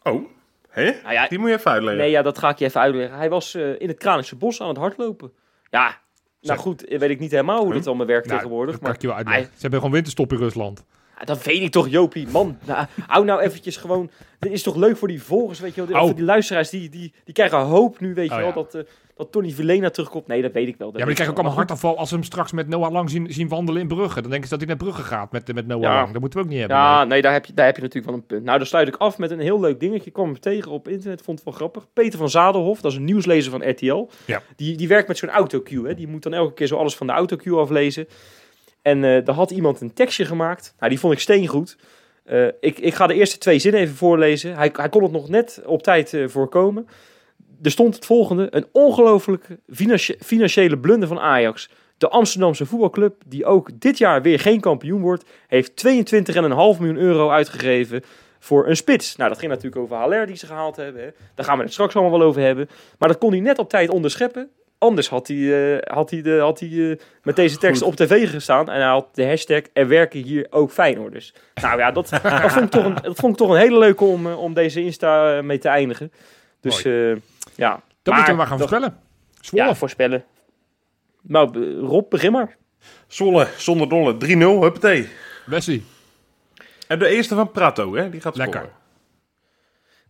Oh, hè? Nou ja, Die moet je even uitleggen. Nee, ja, dat ga ik je even uitleggen. Hij was eh, in het Kralische Bos aan het hardlopen. Ja, nou goed, weet ik niet helemaal hoe dat allemaal werkt Nou, tegenwoordig. dat kan Maar ik je wel uitleggen. Ze hebben gewoon winterstop in Rusland. Dat weet ik toch, Jopie. Man, nou, hou nou eventjes gewoon... Dit is toch leuk voor die volgers, weet je wel. Oh. Voor die luisteraars, die, die, die krijgen hoop nu, weet je Oh, wel. ja. Dat, eh, dat Tony Villena terugkomt. Nee, dat weet ik wel. Ja, maar die krijgen ook allemaal hartaanval als ze hem straks met Noah Lang zien, zien wandelen in Brugge. Dan denken ze dat hij naar Brugge gaat met, met Noah Ja. Lang. Dat moeten we ook niet hebben. Ja, nee. nee, daar heb, je, daar heb je natuurlijk wel een punt. Nou, dan sluit ik af met een heel leuk dingetje. Ik kwam hem tegen op internet, vond het wel grappig. Peter van Zadelhof, dat is een nieuwslezer van RTL. Ja. Die, die werkt met zo'n autocue. Hè. Die moet dan elke keer zo alles van de autocue aflezen. En eh daar had iemand een tekstje gemaakt. Nou, die vond ik steengoed. Eh, ik, ik ga de eerste twee zinnen even voorlezen. Hij, hij kon het nog net op tijd eh, voorkomen. Er stond het volgende. Een ongelooflijke financi- financiële blunder van Ajax. De Amsterdamse voetbalclub, die ook dit jaar weer geen kampioen wordt, heeft 22,5 miljoen euro uitgegeven voor een spits. Nou, dat ging natuurlijk over Haller die ze gehaald hebben. Daar gaan we het straks allemaal wel over hebben. Maar dat kon hij net op tijd onderscheppen. Anders had hij, eh, had hij, de, had hij eh, met deze tekst op tv gestaan. En hij had de hashtag er werken hier ook Feyenoorders. Nou ja, dat, dat, vond, ik toch een, dat vond ik toch een hele leuke om, eh, om deze Insta mee te eindigen. Dus eh, ja. Dan moeten we maar gaan dat- voorspellen. Zwolle. Ja, voorspellen. Nou, Rob, begin maar. Zwolle, zonder dolle. 3-0, huppatee. Wesley. En de eerste van Prato, hè? Die gaat Lekker.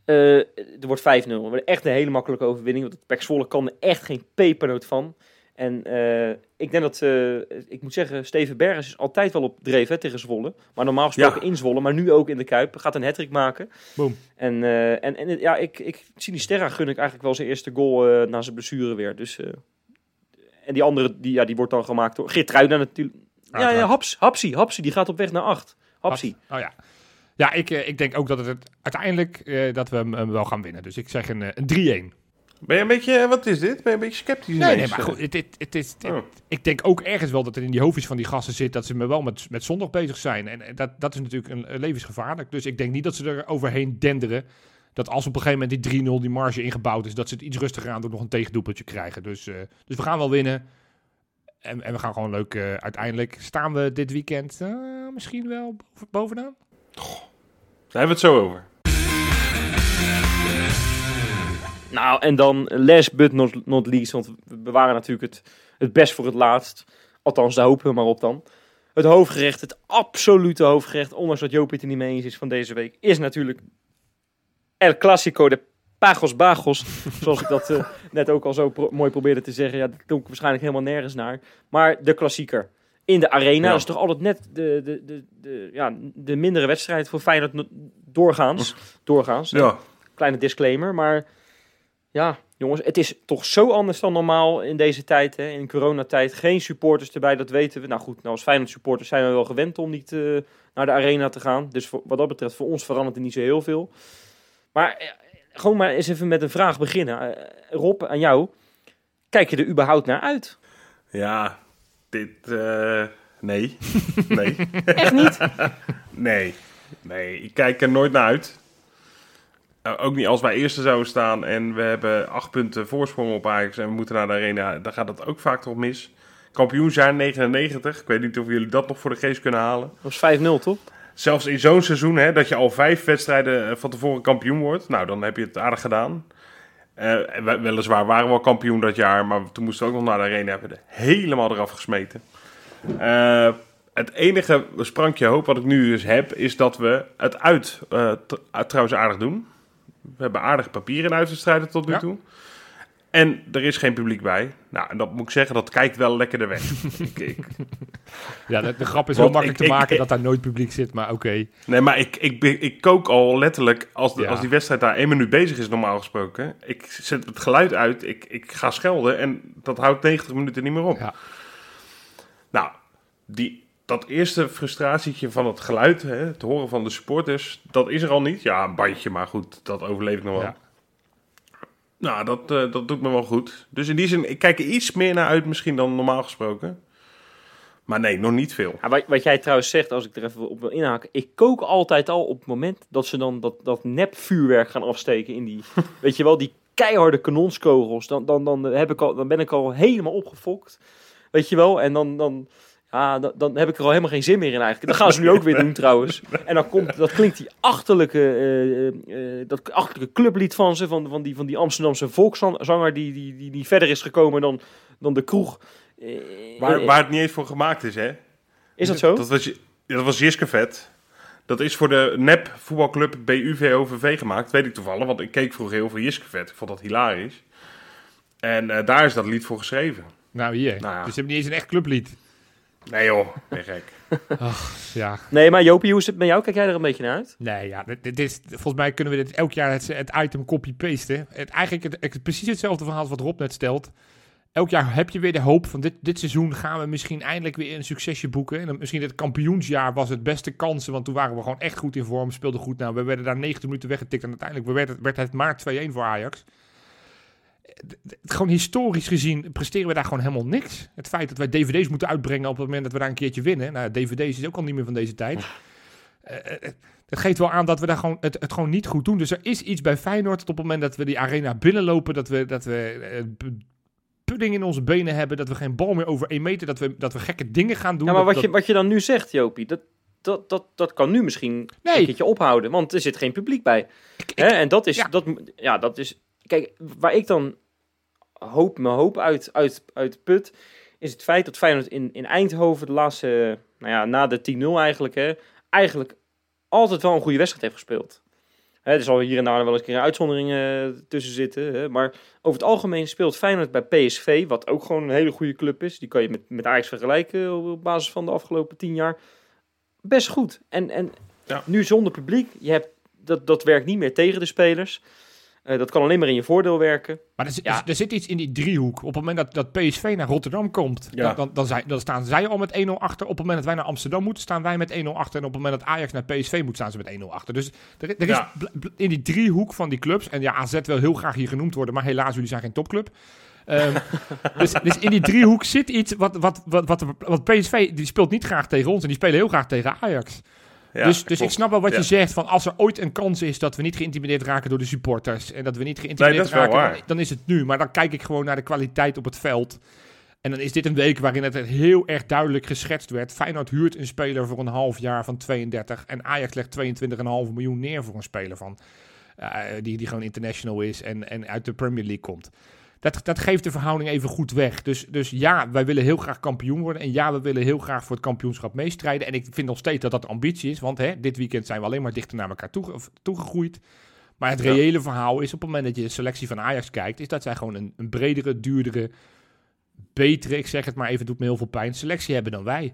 Eh, er wordt 5-0. Het wordt echt een hele makkelijke overwinning. Want het Pek Zwolle kan er echt geen pepernoot van. En eh, ik denk dat, eh, ik moet zeggen, Steven Bergers is altijd wel op dreef hè, tegen Zwolle. Maar normaal gesproken Ja. in Zwolle, maar nu ook in de Kuip. Gaat een hattrick maken. Boom. En, eh, en, en ja, ik, ik Sinisterra gun ik eigenlijk wel zijn eerste goal na zijn blessure weer. Dus, en die andere, die, ja, die wordt dan gemaakt door Geertruida natuurlijk. Ja, ja. Haps, Hapsi, Hapsi, die gaat op weg naar 8. Hapsi. Oh ja. Ja, ik, eh, ik denk ook dat het uiteindelijk eh, dat we hem, wel gaan winnen. Dus ik zeg een, eh, een 3-1. Ben je een beetje, wat is dit? Ben je een beetje sceptisch Nee, nee, maar goed, het, het, het is, Oh. ik denk ook ergens wel dat er in die hoofdjes van die gasten zit dat ze me wel met, met zondag bezig zijn. En, en dat, dat is natuurlijk een, een levensgevaarlijk. Dus ik denk niet dat ze er overheen denderen. Dat als op een gegeven moment die 3-0 die marge ingebouwd is, dat ze het iets rustiger aan door nog een tegendoelpuntje krijgen. Dus, dus we gaan wel winnen. En, en we gaan gewoon leuk. uiteindelijk staan we dit weekend misschien wel boven- bovenaan. Daar hebben we het zo over. Nou, en dan last but not, not least, want we bewaren natuurlijk het, het best voor het laatst. Althans, daar hopen we maar op dan. Het hoofdgerecht, het absolute hoofdgerecht, ondanks dat Joop het er niet mee eens is van deze week, is natuurlijk El Clasico de Pagos Bagos. zoals ik dat eh, net ook al zo pro- mooi probeerde te zeggen. Ja, dat klonk waarschijnlijk helemaal nergens naar. Maar de klassieker. In de arena, Ja. dat is toch altijd net de, de, de, de, ja, de mindere wedstrijd voor Feyenoord no- doorgaans. Doorgaans. Ja. Kleine disclaimer, maar ja, jongens, het is toch zo anders dan normaal in deze tijd, hè, in coronatijd. Geen supporters erbij, dat weten we. Nou goed, nou als Feyenoord supporters zijn we wel gewend om niet eh, naar de arena te gaan. Dus voor, wat dat betreft, voor ons verandert er niet zo heel veel. Maar eh, gewoon maar eens even met een vraag beginnen. Eh, Rob, aan jou. Kijk je er überhaupt naar uit? Ja, dit... eh, nee. nee. Echt niet? Nee. Nee, ik kijk er nooit naar uit. Eh, ook niet als wij eerste zouden staan en we hebben acht punten voorsprong op Ajax en we moeten naar de arena. Dan gaat dat ook vaak toch mis. kampioensjaar 99. Ik weet niet of jullie dat nog voor de geest kunnen halen. Dat was 5-0, toch? Zelfs in zo'n seizoen, hè, dat je al vijf wedstrijden eh, van tevoren kampioen wordt. Nou, dan heb je het aardig gedaan. Eh, we- weliswaar waren we al kampioen dat jaar, maar toen moesten we ook nog naar de arena. Hebben we helemaal eraf gesmeten. Eh, het enige sprankje hoop wat ik nu dus heb, is dat we het uit eh, tr- uh, trouwens aardig doen. We hebben aardige papieren in uitwedstrijden tot nu Ja. toe. En er is geen publiek bij. Nou, en dat moet ik zeggen, dat kijkt wel lekkerder weg. ik, ik, Ja, de, de grap is heel makkelijk ik- te maken dat daar nooit publiek zit, maar oké. Nee, maar ik, ik, ik kook al letterlijk, als, de, Ja. als die wedstrijd daar één minuut bezig is normaal gesproken. Ik zet het geluid uit, ik, ik ga schelden en dat houdt 90 minuten niet meer op. Ja. Nou, die, dat eerste frustratietje van het geluid, hè, het horen van de supporters, dat is er al niet. Ja, een bandje, maar goed, dat overleef ik nog wel. Ja. Nou, dat, eh, dat doet me wel goed. Dus in die zin, ik kijk er iets meer naar uit misschien dan normaal gesproken. Maar nee, nog niet veel. Ja, wat, wat jij trouwens zegt, als ik er even op wil inhaken. Ik kook altijd al op het moment dat ze dan dat, dat nepvuurwerk gaan afsteken in die, weet je wel, die keiharde kanonskogels. Dan, dan, dan, heb ik al, dan ben ik al helemaal opgefokt. Weet je wel, en dan, dan, ja, dan, dan heb ik er al helemaal geen zin meer in eigenlijk. Dat gaan ze nu ook weer doen trouwens. En dan komt, dat klinkt die achterlijke, eh, eh, dat achterlijke clublied van ze, van, van, die, van die Amsterdamse volkszanger die, die, die, die verder is gekomen dan, dan de kroeg. Eh, Waar, eh, waar het niet eens voor gemaakt is, hè? is dat zo? Dat was, dat was Jiske Vet. Dat is voor de nep voetbalclub BUVOVV gemaakt. Weet ik toevallig, want ik keek vroeger heel veel Jiske Vet. Ik vond dat hilarisch. En eh, daar is dat lied voor geschreven. Nou, hier. Nou ja. Dus ze hebben niet eens een echt clublied. Nee joh, ben gek. Ja. Nee, maar Jopie, hoe is het met jou? Kijk jij er een beetje naar uit? Nee, ja, dit, dit is, volgens mij kunnen we dit elk jaar het, het item copy-pasten. Het, eigenlijk het, het- precies hetzelfde verhaal als wat Rob net stelt. Elk jaar heb je weer de hoop van dit, dit seizoen gaan we misschien eindelijk weer een succesje boeken. En dan, misschien het kampioensjaar was het beste kansen, want toen waren we gewoon echt goed in vorm, speelden goed. Nou, we werden daar 90 minuten weggetikt en uiteindelijk werd het, werd het maar 2-1 voor Ajax. Het- het- Gewoon historisch gezien presteren we daar gewoon helemaal niks. Het feit dat wij dvd's moeten uitbrengen op het moment dat we daar een keertje winnen. Nou, dvd's is ook al niet meer van deze tijd. Eh, eh, dat geeft wel aan dat we daar gewoon, het, het gewoon niet goed doen. Dus er is iets bij Feyenoord dat op het moment dat we die arena binnenlopen, dat we, dat we eh, pu- pudding in onze benen hebben, dat we geen bal meer over één meter, dat we, dat we gekke dingen gaan doen. Ja, maar dat- wat je, wat je dan nu zegt, Jopie, dat, dat, dat, dat kan nu misschien Nee. een keertje ophouden. Want er zit geen publiek bij. Hè? En dat is, ja. dat, ja, dat is... Kijk, waar ik dan hoop, mijn hoop uit, uit, uit put, is het feit dat Feyenoord in, in Eindhoven de laatste, nou ja, na de 10-0 eigenlijk, hè, eigenlijk altijd wel een goede wedstrijd heeft gespeeld. Hè, er zal hier en daar wel eens een keer een uitzondering eh, tussen zitten. Hè, maar over het algemeen speelt Feyenoord bij PSV, wat ook gewoon een hele goede club is. Die kan je met, met Ajax vergelijken op basis van de afgelopen tien jaar. Best goed. En, en Ja. nu zonder publiek, je hebt, dat, dat werkt niet meer tegen de spelers. Eh, dat kan alleen maar in je voordeel werken. Maar er, Ja. er zit iets in die driehoek. Op het moment dat, dat PSV naar Rotterdam komt, Ja. dan, dan, dan, zijn- dan staan zij al met 1-0 achter. Op het moment dat wij naar Amsterdam moeten, staan wij met 1-0 achter. En op het moment dat Ajax naar PSV moet, staan ze met 1-0 achter. Dus er, er is Ja. in die driehoek van die clubs, en ja, AZ wil heel graag hier genoemd worden, maar helaas, jullie zijn geen topclub. Ehm, dus, dus in die driehoek zit iets wat, wat, wat, wat, wat PSV, die speelt niet graag tegen ons en die spelen heel graag tegen Ajax. Ja, dus dus ik snap wel wat Ja. je zegt. Van als er ooit een kans is dat we niet geïntimideerd raken door de supporters. En dat we niet geïntimideerd Nee, raken, dan is het nu. Maar dan kijk ik gewoon naar de kwaliteit op het veld. En dan is dit een week waarin het heel erg duidelijk geschetst werd. Feyenoord huurt een speler voor een half jaar van 32. En Ajax legt 22,5 miljoen neer voor een speler van, eh, die, die gewoon international is en, en uit de Premier League komt. Dat, dat geeft de verhouding even goed weg. Dus, dus ja, wij willen heel graag kampioen worden. En ja, we willen heel graag voor het kampioenschap meestrijden. En ik vind nog steeds dat dat ambitie is. Want hè, dit weekend zijn we alleen maar dichter naar elkaar toe, toegegroeid. Maar het reële verhaal is op het moment dat je de selectie van Ajax kijkt... is dat zij gewoon een, een bredere, duurdere, betere, ik zeg het maar even, doet me heel veel pijn, selectie hebben dan wij.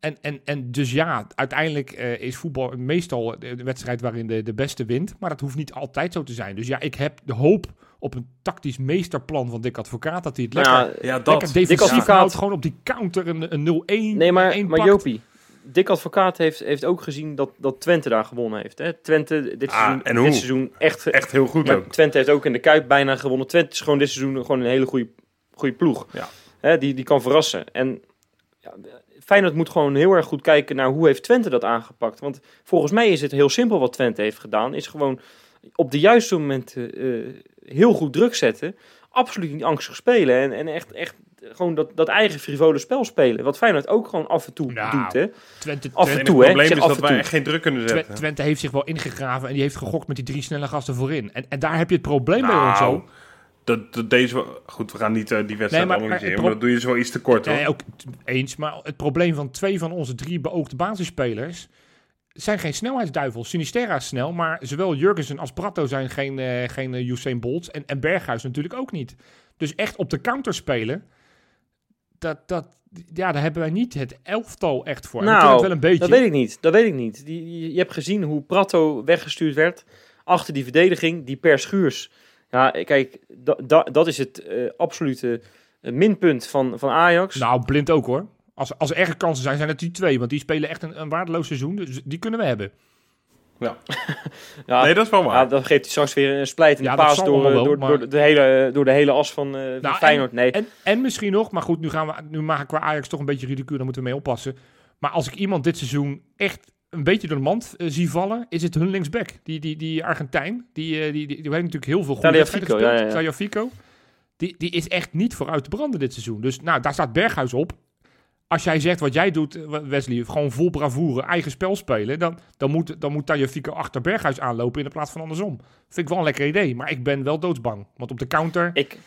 En, en, en dus ja, uiteindelijk eh, is voetbal meestal de, de wedstrijd waarin de, de beste wint. Maar dat hoeft niet altijd zo te zijn. Dus ja, ik heb de hoop op een tactisch meesterplan van Dick Advocaat. Dat hij het lekker, Ja, lekker dat. defensief Advocaat- houdt. Gewoon op die counter een, een 0-1. nee, maar, een maar pakt. Jopie, Dick Advocaat heeft, heeft ook gezien dat, dat Twente daar gewonnen heeft. Hè? Twente dit Ah, seizoen, dit echt... Echt heel goed ook. Twente heeft ook in de Kuip bijna gewonnen. Twente is gewoon dit seizoen gewoon een hele goede, goede ploeg. Ja. Hè, die, die kan verrassen. En ja, Feyenoord moet gewoon heel erg goed kijken naar hoe heeft Twente dat aangepakt. Want volgens mij is het heel simpel wat Twente heeft gedaan. Is gewoon op de juiste momenten eh, heel goed druk zetten. Absoluut niet angstig spelen. En, en echt, echt gewoon dat, dat eigen frivole spel spelen. Wat Feyenoord ook gewoon af en toe Nou, doet, hè? Twente, Af en het toe, hè? probleem is dat wij echt geen druk kunnen zetten. Twente heeft zich wel ingegraven en die heeft gegokt met die drie snelle gasten voorin. En, en daar heb je het probleem bij ons Nou, ook. dat, dat deze, goed, we gaan niet eh, die wedstrijd Nee, maar- analyseren, maar maar, het dat doe je zo iets te kort hoor. Nee, ook t- eens. Maar het probleem van twee van onze drie beoogde basisspelers zijn geen snelheidsduivels. Sinisterra is snel, maar zowel Jurgensen als Prato zijn geen, eh geen eh, Usain Bolt. En, en Berghuis natuurlijk ook niet. Dus echt op de counter spelen, dat, dat, ja, daar hebben wij niet het elftal echt voor. Nou, het wel een beetje. Dat weet ik niet. Dat weet ik niet. Die, je, hebt gezien hoe Prato weggestuurd werd achter die verdediging. Die per schuurs. Ja, kijk, da, da- dat is het eh, absolute minpunt van, van Ajax. Nou, blind ook hoor. Als, als er erge kansen zijn, zijn het die twee. Want die spelen echt een, een waardeloos seizoen. Dus die kunnen we hebben. ja, nee, dat is wel waar. ja, dan geeft hij straks weer een splijtende Ja, paas door, eh, wel, door, maar- door, de hele, door de hele as van, eh van Nou, Feyenoord. Nee, En, en misschien nog, maar goed, nu, gaan we, nu maak ik qua Ajax toch een beetje ridicuul, daar moeten we mee oppassen. Maar als ik iemand dit seizoen echt een beetje door de mand eh, zie vallen, is het hun linksback. Die, die, die Argentijn, die, eh, die, die, die heeft natuurlijk heel veel goede gespeeld. ja, ja, ja. Die, die is echt niet vooruit te branden dit seizoen. Dus nou, daar staat Berghuis op. Als jij zegt wat jij doet, eh, Wesley, gewoon vol bravoure, eigen spel spelen, dan, dan moet, dan moet Tagliafico achter Berghuis aanlopen in de plaats van andersom. Vind ik wel een lekker idee, maar ik ben wel doodsbang. Want op de counter... ik,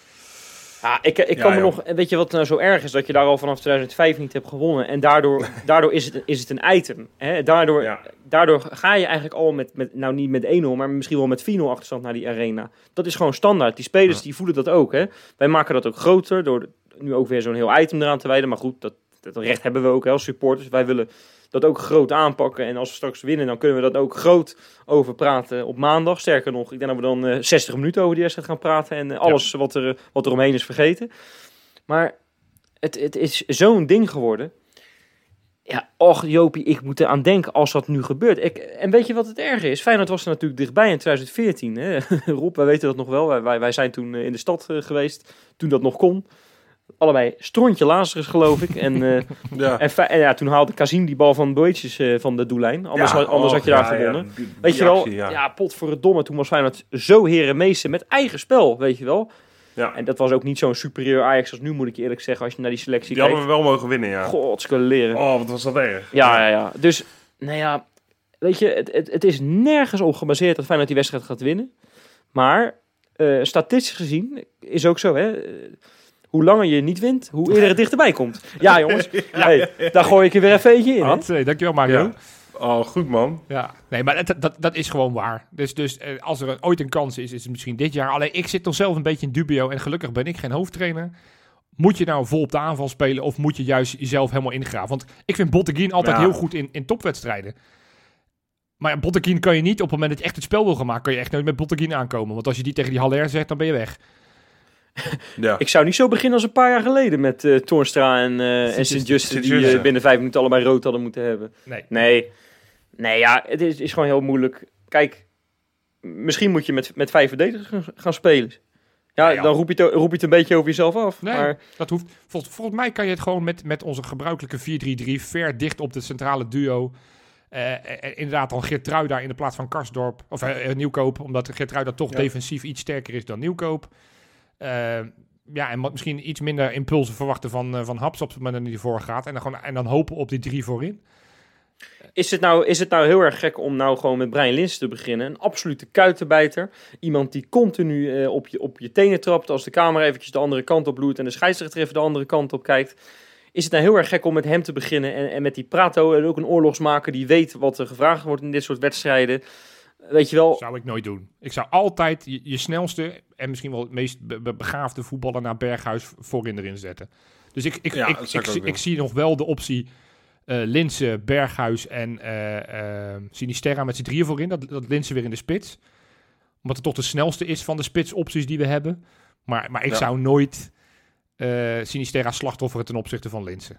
ja, ik, ik Ja, kan me joh. nog... Weet je wat nou zo erg is? Dat je daar al vanaf 2005 niet hebt gewonnen. En daardoor, daardoor is, het, is het een item. Hè? Daardoor, Ja. daardoor ga je eigenlijk al met, met nou niet met 1-0, maar misschien wel met 4-0 achterstand naar die arena. Dat is gewoon standaard. Die spelers die voelen dat ook. Hè? Wij maken dat ook groter door nu ook weer zo'n heel item eraan te wijden. Maar goed, dat, dat recht hebben we ook hè, als supporters. Wij willen dat ook groot aanpakken. En als we straks winnen, dan kunnen we dat ook groot over praten op maandag. Sterker nog, ik denk dat we dan eh 60 minuten over die wedstrijd gaan praten. En eh, alles wat, er, eh, wat er omheen is vergeten. Maar het, het is zo'n ding geworden. Ja, och Jopie, ik moet eraan denken als dat nu gebeurt. Ik, en weet je wat het erge is? Feyenoord was er natuurlijk dichtbij in 2014. Hè? Rob, wij weten dat nog wel. Wij, wij, wij zijn toen in de stad geweest, toen dat nog kon. Allebei strontje Lazarus, geloof ik. En, eh, ja. en, ja, toen haalde Kazim die bal van Boetjes eh van de doellijn. Anders, Ja, had, anders oh, had je daar ja, ja, gewonnen. Weet je wel, ja. pot voor het domme. Toen was Feyenoord zo herenmeester met eigen spel, weet je wel. Ja. En dat was ook niet zo'n superieur Ajax als nu, moet ik je eerlijk zeggen, als je naar die selectie Die hadden kijkt. we wel mogen winnen, ja. Godskeleren. Oh, wat was dat erg. Ja, ja, ja. Dus, nou ja, weet je, het, het, het is nergens op gebaseerd dat Feyenoord die wedstrijd gaat winnen. Maar, eh, statistisch gezien, is ook zo, hè. Hoe langer je niet wint, hoe eerder het dichterbij komt. Ja, jongens. Hey, daar gooi ik er weer even eentje in, hè. Had, eh, dankjewel Mario. Ja. Oh, goed man. Ja, nee, maar dat, dat, dat is gewoon waar. Dus, dus eh, als er ooit een kans is, is het misschien dit jaar. Alleen ik zit toch zelf een beetje in dubio en gelukkig ben ik geen hoofdtrainer. Moet je nou vol op de aanval spelen of moet je juist jezelf helemaal ingraven? Want ik vind Botteguin altijd Ja. heel goed in, in topwedstrijden. Maar ja, Botteguin kan je niet, op het moment dat je echt het spel wil gaan maken, kan je echt nooit met Botteguin aankomen. Want als je die tegen die Haller zegt, dan ben je weg. Ja. Ik zou niet zo beginnen als een paar jaar geleden met eh Toornstra en, eh en Sint-Just, die eh, binnen vijf minuten allebei rood hadden moeten hebben. Nee. Nee, nee ja, het is, is gewoon heel moeilijk. Kijk, misschien moet je met, met vijf verdedigers gaan, gaan spelen. Ja, Ja, dan roep je, het, roep je het een beetje over jezelf af. Nee, Maar dat hoeft. Volgens, volgens mij kan je het gewoon met, met onze gebruikelijke 4-3-3 ver dicht op de centrale duo. Inderdaad, dan Geertrui daar in de plaats van Karsdorp. Of Nieuwkoop, omdat Geertrui daar toch Ja. defensief iets sterker is dan Nieuwkoop. Eh, ja, en misschien iets minder impulsen verwachten van, eh, van Haps op het moment dat hij ervoor gaat. En dan, gewoon, en dan hopen op die drie voorin. is het, nou, is het nou heel erg gek om nou gewoon met Brian Lins te beginnen? Een absolute kuitenbijter. Iemand die continu eh, op, je, op je tenen trapt als de camera eventjes de andere kant op loert en de scheidsrechter even de andere kant op kijkt. Is het nou heel erg gek om met hem te beginnen en, en met die Prato, en ook een oorlogsmaker die weet wat er gevraagd wordt in dit soort wedstrijden. Weet je wel, Zou ik nooit doen. Ik zou altijd je, je snelste en misschien wel het meest be- be- begaafde voetballer naar Berghuis voorin erin zetten. Dus ik, ik, Ja, ik, ik, zie- doen. ik zie nog wel de optie eh Linse, Berghuis en eh eh, Sinisterra met z'n drieën voorin. Dat, dat Linse weer in de spits. Omdat het toch de snelste is van de spitsopties die we hebben. Maar, maar ik Ja. zou nooit eh Sinisterra slachtofferen ten opzichte van Linse.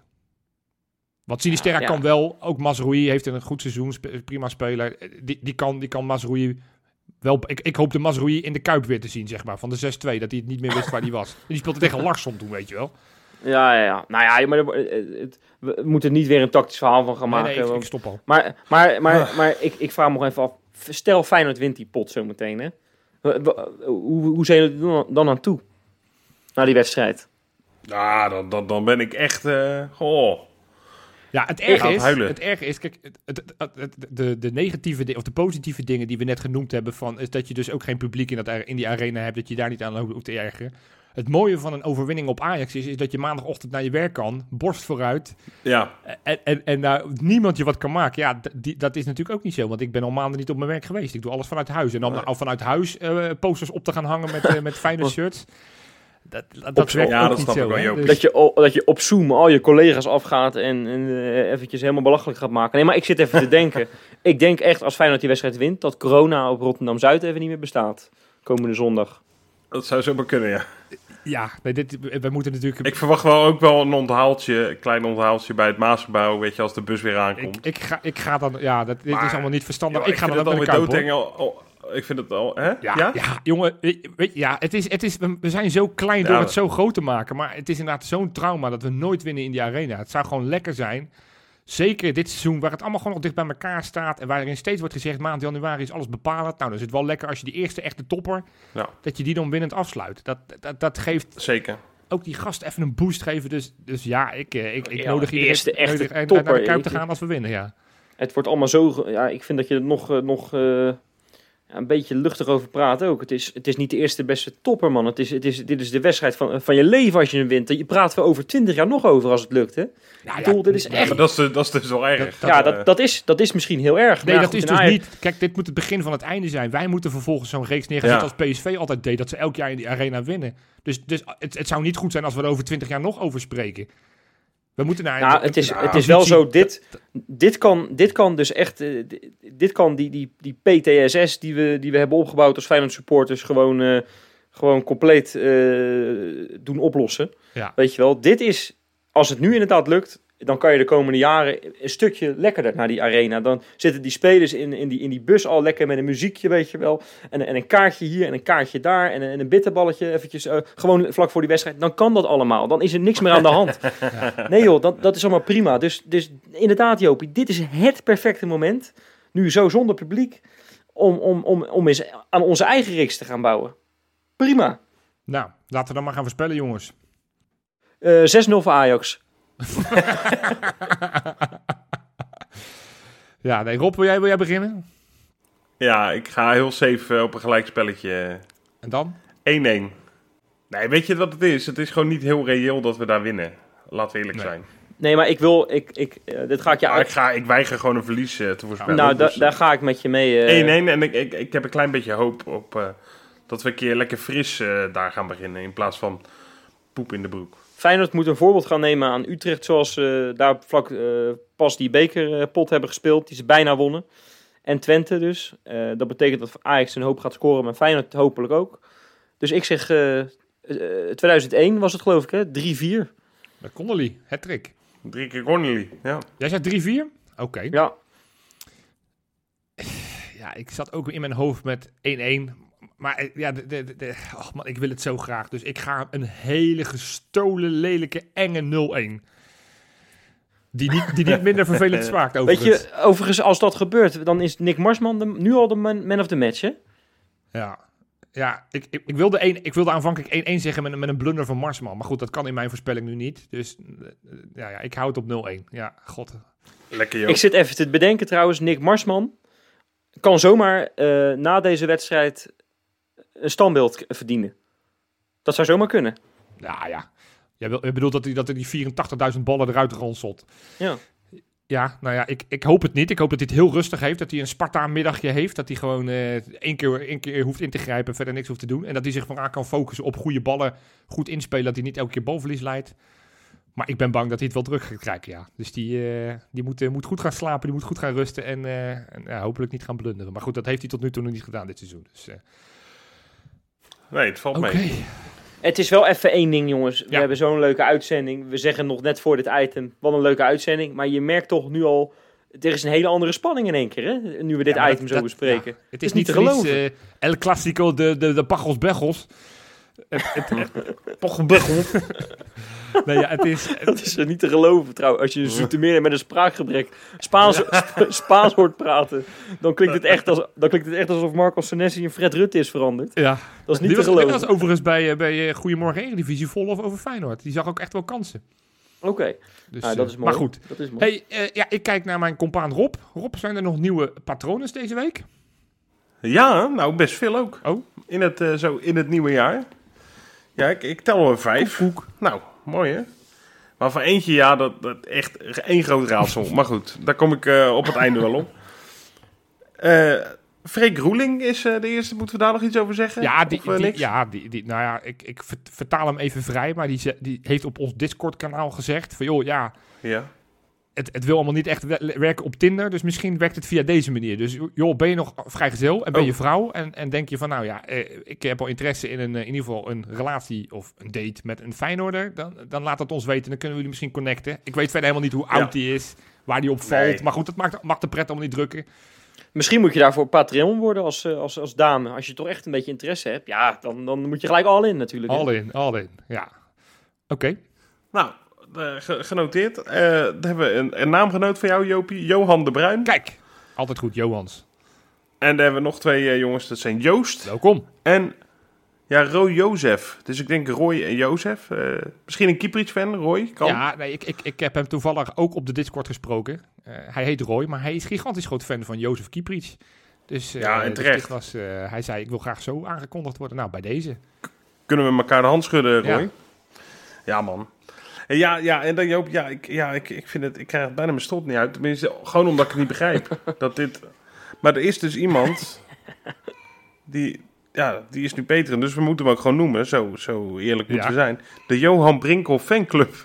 Want Sinisterra Ja. kan wel, ook Mazraoui heeft een goed seizoen, prima speler. Eh, Die, die kan, die kan Mazraoui wel... Ik, ik hoop de Mazraoui in de Kuip weer te zien, zeg maar, van de 6-2. Dat hij het niet meer wist waar hij was. En die speelde tegen Larsson toen, weet je wel. ja, ja, ja. Nou ja, maar er- eh, het- we moeten er niet weer een tactisch verhaal van gaan Nee, maken. nee, ik, want- ik stop al. Maar, maar, maar, maar ik, ik vraag me nog even af. Stel Feyenoord wint die pot zo meteen, hè? Hoe, hoe zijn jullie er dan- dan aan toe? Na die wedstrijd. Ja, dan, dan, dan ben ik echt... eh goh. Ja, het ga erge, is, het erge is, kijk, het, het, de, de negatieve of de positieve dingen die we net genoemd hebben, van, is dat je dus ook geen publiek in, dat, in die arena hebt, dat je daar niet aan hoeft te ergeren. Het mooie van een overwinning op Ajax is, is dat je maandagochtend naar je werk kan, borst vooruit, Ja, en, en, en nou, niemand je wat kan maken. Ja, die, dat is natuurlijk ook niet zo, want ik ben al maanden niet op mijn werk geweest. Ik doe alles vanuit huis. En dan al vanuit huis eh, posters op te gaan hangen met, eh, met fijne shirts, dat, dat, dat werkt ja, ook dat niet snap ik zo. wel. Dus- Dat je, dat je op Zoom al je collega's afgaat en, en eh, eventjes helemaal belachelijk gaat maken. Nee, maar ik zit even te denken. Ik denk echt als Feyenoord die wedstrijd wint, dat corona op Rotterdam-Zuid even niet meer bestaat. Komende zondag. dat zou zomaar kunnen, ja. ja, nee, dit, we moeten natuurlijk... Ik verwacht wel ook wel een onthaaltje, een klein onthaaltje bij het Maasgebouw, weet je, als de bus weer aankomt. Ik, ik, ga, ik ga dan, ja, dat, dit is allemaal niet verstandig. Ja, ik ga dan ook naar de Kuip. Ik vind het al, hè? Ja, ja? jongen, weet, ja, het is, het is, we zijn zo klein door Ja. het zo groot te maken, maar het is inderdaad zo'n trauma dat we nooit winnen in die arena. Het zou gewoon lekker zijn, zeker dit seizoen, waar het allemaal gewoon nog dicht bij elkaar staat en waarin steeds wordt gezegd, maand januari is alles bepalend. Nou, dan is het wel lekker als je die eerste echte topper, Ja. dat je die dan winnend afsluit. Dat, dat, dat geeft Zeker. ook die gast even een boost geven. Dus, dus ja, ik, eh, ik, ik Ja, nodig iedereen eerste echte nodig topper. naar de Kuip te gaan als we winnen, ja. Het wordt allemaal zo... Ja, ik vind dat je er nog, eh, nog eh, een beetje luchtig over praat ook. Het is, het is niet de eerste beste topper, man. Het is, het is, dit is de wedstrijd van, van je leven als je hem wint. Je praat we over twintig jaar nog over als het lukt, hè? Ja, Ik bedoel, dit is ja, Ja, echt- maar dat is, de- dat is dus wel erg. Dat- ja, Eh, dat, dat, is, dat is misschien heel erg. Nee, maar dat goed, is dus Ajax- niet. Kijk, dit moet het begin van het einde zijn. Wij moeten vervolgens zo'n reeks neerzetten Ja. als PSV altijd deed. Dat ze elk jaar in die arena winnen. Dus, dus het, het zou niet goed zijn als we er over twintig jaar nog over spreken. We moeten naar... Nou, het is, het is wel zo, dit, dit, kan, dit kan dus echt, eh, di- dit kan die, die, die PTSS die we, die we hebben opgebouwd als Feyenoord supporters gewoon, eh, gewoon compleet eh, doen oplossen. Ja. Weet je wel, dit is, als het nu inderdaad lukt, dan kan je de komende jaren een stukje lekkerder naar die arena. Dan zitten die spelers in, in, die, in die bus al lekker met een muziekje, weet je wel. En, en een kaartje hier en een kaartje daar en een, en een bitterballetje eventjes, eh, gewoon vlak voor die wedstrijd. Dan kan dat allemaal. Dan is er niks meer aan de hand. Nee joh, dat, dat is allemaal prima. Dus, dus inderdaad Jopie, dit is het perfecte moment, nu zo zonder publiek, om, om, om, om eens aan onze eigen reeks te gaan bouwen. Prima. Nou, laten we dan maar gaan voorspellen, jongens. Eh 6-0 voor Ajax. Ja, nee, Rob, wil jij, wil jij beginnen? Ja, ik ga heel safe eh, op een gelijkspelletje. En dan? 1-1. Nee, weet je wat het is? Het is gewoon niet heel reëel dat we daar winnen. Laten we eerlijk Nee. zijn. Nee, maar ik wil, ik, ik, eh, dit ga ik je Maar ik, uit. ga, ik weiger gewoon een verlies eh, te voorspellen. Nou, da- Dus, daar ga ik met je mee. eh. 1-1 en ik, ik, ik heb een klein beetje hoop op eh, dat we een keer lekker fris eh, daar gaan beginnen. In plaats van poep in de broek. Feyenoord moet een voorbeeld gaan nemen aan Utrecht, zoals ze daar vlak eh, pas die bekerpot hebben gespeeld, die ze bijna wonnen. En Twente dus. Eh, dat betekent dat Ajax een hoop gaat scoren, maar Feyenoord hopelijk ook. Dus ik zeg, eh, eh, 2001 was het geloof ik, hè? 3-4. Met Connolly, het trick. Drie keer Cornely. Ja. Jij zegt 3-4? Oké. Ja, Ja, ik zat ook in mijn hoofd met 1-1. Maar eh, ja, de, de, de- oh man, ik wil het zo graag. Dus ik ga een hele gestolen, lelijke, enge 0-1. Die niet, die niet minder vervelend smaakt weet overigens. je, overigens als dat gebeurt, dan is Nick Marsman de, nu al de man, man of the match, hè? Ja, ja ik, ik, ik, wilde een, ik wilde aanvankelijk 1-1 zeggen met, een- met een blunder van Marsman. Maar goed, dat kan in mijn voorspelling nu niet. Dus eh, ja, ja ik hou het op 0-1. Ja, god. Lekker joh. Ik zit even te bedenken trouwens, Nick Marsman kan zomaar eh, na deze wedstrijd een standbeeld verdienen. Dat zou zomaar kunnen. Ja, ja. Jij wil- je bedoelt dat hij dat die 84.000 ballen eruit ronselt. Ja. Ja, nou ja, ik, ik hoop het niet. Ik hoop dat hij het heel rustig heeft. Dat hij een Sparta-middagje heeft. Dat hij gewoon eh, één, keer, één keer hoeft in te grijpen en verder niks hoeft te doen. En dat hij zich vooraan kan focussen op goede ballen. Goed inspelen, dat hij niet elke keer balverlies leidt. Maar ik ben bang dat hij het wel druk gaat krijgen, ja. Dus die, eh, die moet, eh, moet goed gaan slapen, die moet goed gaan rusten en, en hopelijk niet gaan blunderen. Maar goed, dat heeft hij tot nu toe nog niet gedaan dit seizoen. Dus, Nee, het valt Oké. mee. Het is wel even één ding, jongens. We Ja. hebben zo'n leuke uitzending. We zeggen nog net voor dit item, wat een leuke uitzending. Maar je merkt toch nu al, er is een hele andere spanning in één keer, hè? Nu we dit Ja, item dat- zo dat- bespreken. ja, het is is niet te geloven. eh, El Clasico, de, de, de Pachos Bechos. Het, het, Pochenbuggel. nee, ja, het is... Dat is niet te geloven trouwens. Als je een Zoetermeer met een spraakgebrek Spaans, Sp- Spaans hoort praten, dan klinkt, het echt als, dan klinkt het echt alsof Marco Senesi in Fred Rutte is veranderd. Ja, Dat is niet die te was, die geloven. was overigens bij, eh, bij eh, Goedemorgen Eredivisie vol over Feyenoord. Die zag ook echt wel kansen. Oké, Dus, nou, dat eh, is mooi. Maar goed. Dat is mooi. Hey, eh, ja, ik kijk naar mijn compaan Rob. Rob, zijn er nog nieuwe patronen deze week? Ja, nou best veel ook. Oh. In het, eh, zo in het nieuwe jaar. Ja, ik, ik tel er vijf. Nou, mooi hè. Maar van eentje, ja, dat, dat echt één groot raadsel. maar goed, daar kom ik eh, op het einde wel op. Eh Freek Roeling is eh, de eerste. Moeten we daar nog iets over zeggen? Ja, die, Of, eh, die- ja die, die, nou ja, ik, ik vert- vertaal hem even vrij, maar die, ze- die heeft op ons Discord-kanaal gezegd van, joh, ja, ja. Het, het wil allemaal niet echt we- werken op Tinder, dus misschien werkt het via deze manier. Dus joh, ben je nog vrijgezel en ben Oh. je vrouw en, en denk je van, nou ja, eh, ik heb al interesse in, een, eh, in ieder geval een relatie of een date met een Feyenoorder, dan, dan laat dat ons weten, dan kunnen we jullie misschien connecten. Ik weet verder helemaal niet hoe oud Ja. die is, waar die op valt, Nee. maar goed, dat maakt, mag de pret allemaal niet drukken. Misschien moet je daarvoor Patreon worden als, eh, als, als dame. Als je toch echt een beetje interesse hebt, ja, dan, dan moet je gelijk al in natuurlijk. All in, all in, ja. Oké, Nou, genoteerd. Eh dan hebben we een, een naamgenoot van jou, Jopie. Johan de Bruin. kijk, altijd goed, Johans. En dan hebben we nog twee eh, jongens. Dat zijn Joost Welkom. en ja, Roy Jozef. Dus ik denk Roy en Jozef. Eh, misschien een Kieprits-fan, Roy. Kan. Ja, nee, ik, ik, ik heb hem toevallig ook op de Discord gesproken. Eh, hij heet Roy, maar hij is gigantisch groot fan van Jozef Kieprits. Dus, eh, Ja, en dus terecht. was, eh, hij zei, ik wil graag zo aangekondigd worden. Nou, bij deze. Kunnen we elkaar de hand schudden, Ja. Roy? Ja, man. En Ja, ja, en dan Joop, ja, ik, ja ik, ik vind het, ik krijg het bijna mijn strot niet uit. Tenminste, gewoon omdat ik het niet begrijp. dat dit, maar er is dus iemand die, ja, die is nu Peter, dus we moeten hem ook gewoon noemen. Zo, zo eerlijk moeten Ja. we zijn. De Johan Brinkel fanclub.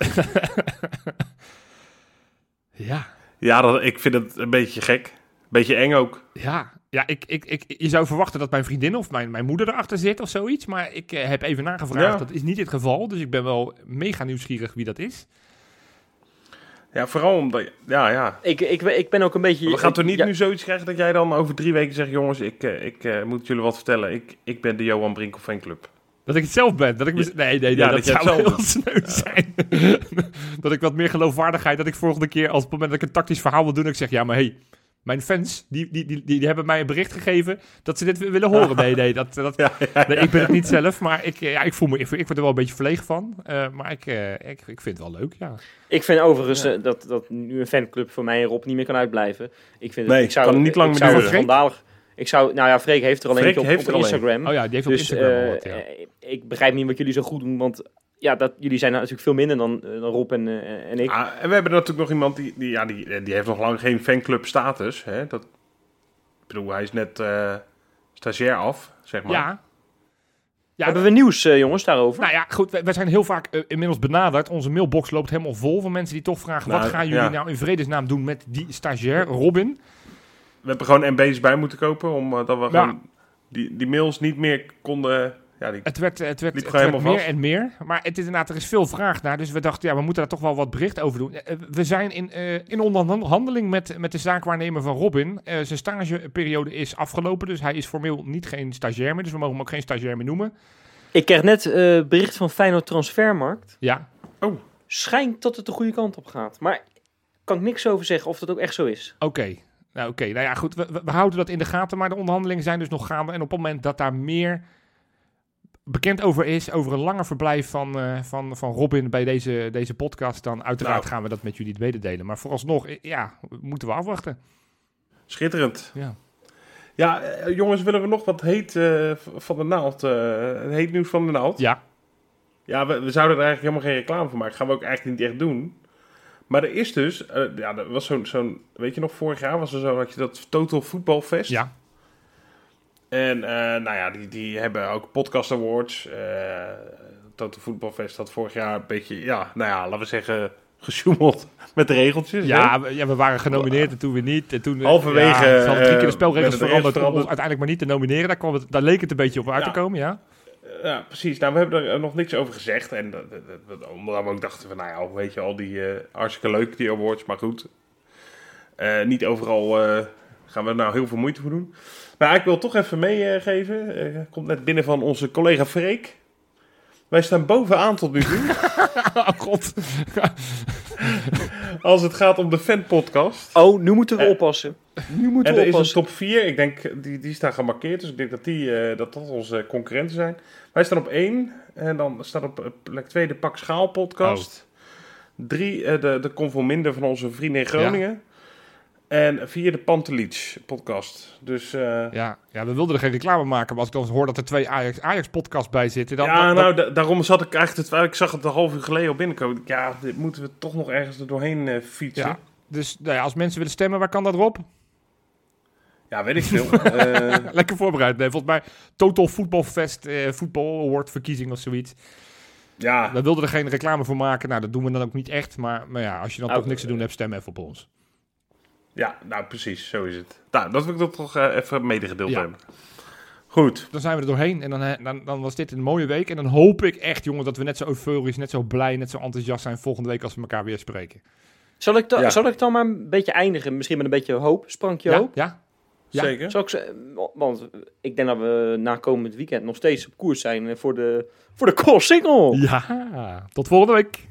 Ja, ja, dat, ik vind het een beetje gek. Beetje eng ook. ja. Ja, ik, ik, ik, je zou verwachten dat mijn vriendin of mijn, mijn moeder erachter zit of zoiets. Maar ik eh, heb even nagevraagd. Ja. Dat is niet het geval. Dus ik ben wel mega nieuwsgierig wie dat is. Ja, vooral omdat, ja, ja. Ik, ik, ik ben ook een beetje... We gaan toch niet ja, nu zoiets krijgen dat jij dan over drie weken zegt... jongens, ik, eh, ik eh, moet jullie wat vertellen. Ik, ik ben de Johan Brinkel fanclub. Dat ik het zelf ben. Dat ik mis- nee, nee, nee, Ja, dat, dat jij zou heel sneu zijn. dat ik wat meer geloofwaardigheid, dat ik volgende keer, als op het moment dat ik een tactisch verhaal wil doen, dat ik zeg, ja, maar hey, mijn fans, die, die, die, die, hebben mij een bericht gegeven dat ze dit wi- willen horen. Nee, nee, dat, dat, Ja, ja, nee ik ben het niet zelf, maar ik, eh, ja, ik voel me, ik, ik word er wel een beetje verlegen van. Eh, maar ik, eh, ik, ik vind het wel leuk, ja. Ik vind overigens Ja. dat, dat nu een fanclub voor mij en Rob niet meer kan uitblijven. Ik vind Nee, ik zou, kan niet lang ik meer zou het. Ik zou, nou ja, Freek heeft er al Freek eentje op, een. Instagram. Oh ja, die heeft op dus Instagram al wat, ja. ik begrijp niet wat jullie zo goed doen, want ja, dat, jullie zijn natuurlijk veel minder dan, eh, dan Rob en, eh, en ik. Ah, en we hebben natuurlijk nog iemand die, die, ja, die, die heeft nog lang geen fanclub status. Hè? Dat, ik bedoel, hij is net eh, stagiair af, zeg maar. Ja. Ja, Hebben we nieuws, eh, jongens, daarover? Nou ja, goed, wij, zijn heel vaak eh, inmiddels benaderd. Onze mailbox loopt helemaal vol van mensen die toch vragen... Nou, wat gaan jullie ja. nou in vredesnaam doen met die stagiair, Robin? We hebben gewoon MB's bij moeten kopen, omdat we Ja. gewoon die, die mails niet meer konden... Ja, die, Het werd, het werd, Liep het gewoon werd helemaal meer en meer. Maar het is inderdaad, er is veel vraag naar. Dus we dachten, ja, we moeten daar toch wel wat bericht over doen. Eh, We zijn in, eh, in onderhandeling met, met de zaakwaarnemer van Robin. Eh, zijn stageperiode is afgelopen, dus hij is formeel niet geen stagiair meer. Dus we mogen hem ook geen stagiair meer noemen. Ik kreeg net eh, bericht van Feyenoord Transfermarkt. Ja, Schijnt dat het de goede kant op gaat. Maar kan ik niks over zeggen of dat ook echt zo is. oké. Nou, oké. Nou ja, goed. We, we, we houden dat in de gaten, maar de onderhandelingen zijn dus nog gaande. En op het moment dat daar meer bekend over is, over een langer verblijf van, eh, van, van Robin bij deze, deze podcast, dan uiteraard Nou. gaan we dat met jullie mededelen. Maar vooralsnog, ja, moeten we afwachten. schitterend. Ja. Ja, eh, jongens, willen we nog wat heet eh, van de naald? eh heet nieuws van de naald? Ja, Ja, we, we zouden er eigenlijk helemaal geen reclame van maken. Gaan we ook eigenlijk niet echt doen. Maar er is dus, ja, er was zo'n, zo'n, weet je nog, vorig jaar was er zo, had je dat Total Voetbalfest. ja. En eh, nou ja, die, die hebben ook podcast awards. eh Total Voetbalfest had vorig jaar een beetje, ja, nou ja, laten we zeggen, gesjoemeld met de regeltjes. Ja, we, ja, we waren genomineerd en toen weer niet. En toen, eh, Halverwege, ja, hadden drie keer de eh, spelregels de veranderd om uiteindelijk maar niet te nomineren. Daar, kwam het, daar leek het een beetje op uit Ja. te komen, ja. Ja, precies. Nou, we hebben er nog niks over gezegd. En dat, dat, dat- omdat we ook dachten van, nou ja, weet je, al die eh, hartstikke leuk, die awards, maar goed. Eh, niet overal eh, gaan we er nou heel veel moeite voor doen. Maar ik wil toch even meegeven. eh komt net binnen van onze collega Freek. Wij staan bovenaan tot nu toe. Oh god. als het gaat om de fanpodcast. Oh, nu moeten we Eh, oppassen. Nu moeten En we er is een top 4. Ik denk, die, die staan gemarkeerd. Dus ik denk dat die, eh, dat, dat onze concurrenten zijn. Wij staan op 1. En dan staat op eh, plek 2 de Pak Schaal podcast. 3 eh, de, de Conforminder van onze vrienden in Groningen. En 4 de Pantelic podcast. Dus eh, Ja, ja, we wilden er geen reclame maken, maar als ik dan hoor dat er twee Ajax, Ajax podcasts bij zitten, dan... ja, dan- dan- nou, da- daarom zat ik eigenlijk twijfelen. Ik zag het een half uur geleden al binnenkomen. Ja, dit moeten we toch nog ergens er doorheen eh, fietsen. ja. Ja. Dus nou ja, als mensen willen stemmen, waar kan dat erop? weet ik veel. Eh, Lekker voorbereid. Nee, volgens mij Total Football Fest, eh, Football Award verkiezing of zoiets. ja, We wilden er geen reclame voor maken. Nou, dat doen we dan ook niet echt. Maar, maar ja, als je dan Nou, toch niks te doen hebt, stem even op ons. Ja, nou precies. Zo is het. Nou, dat wil ik toch eh, even medegedeeld Ja. hebben. Goed. Dan zijn we er doorheen. En dan, hè, dan, dan was dit een mooie week. En dan hoop ik echt, jongen, dat we net zo euforisch, net zo blij, net zo enthousiast zijn volgende week als we elkaar weer spreken. Zal ik, dan, Ja. zal ik dan maar een beetje eindigen? Misschien met een beetje hoop, sprankje Ja? hoop. Ja? Ja. Zeker. Zal ik ze, want ik denk dat we na komend weekend nog steeds op koers zijn voor de, voor de cross single. Ja. Tot volgende week.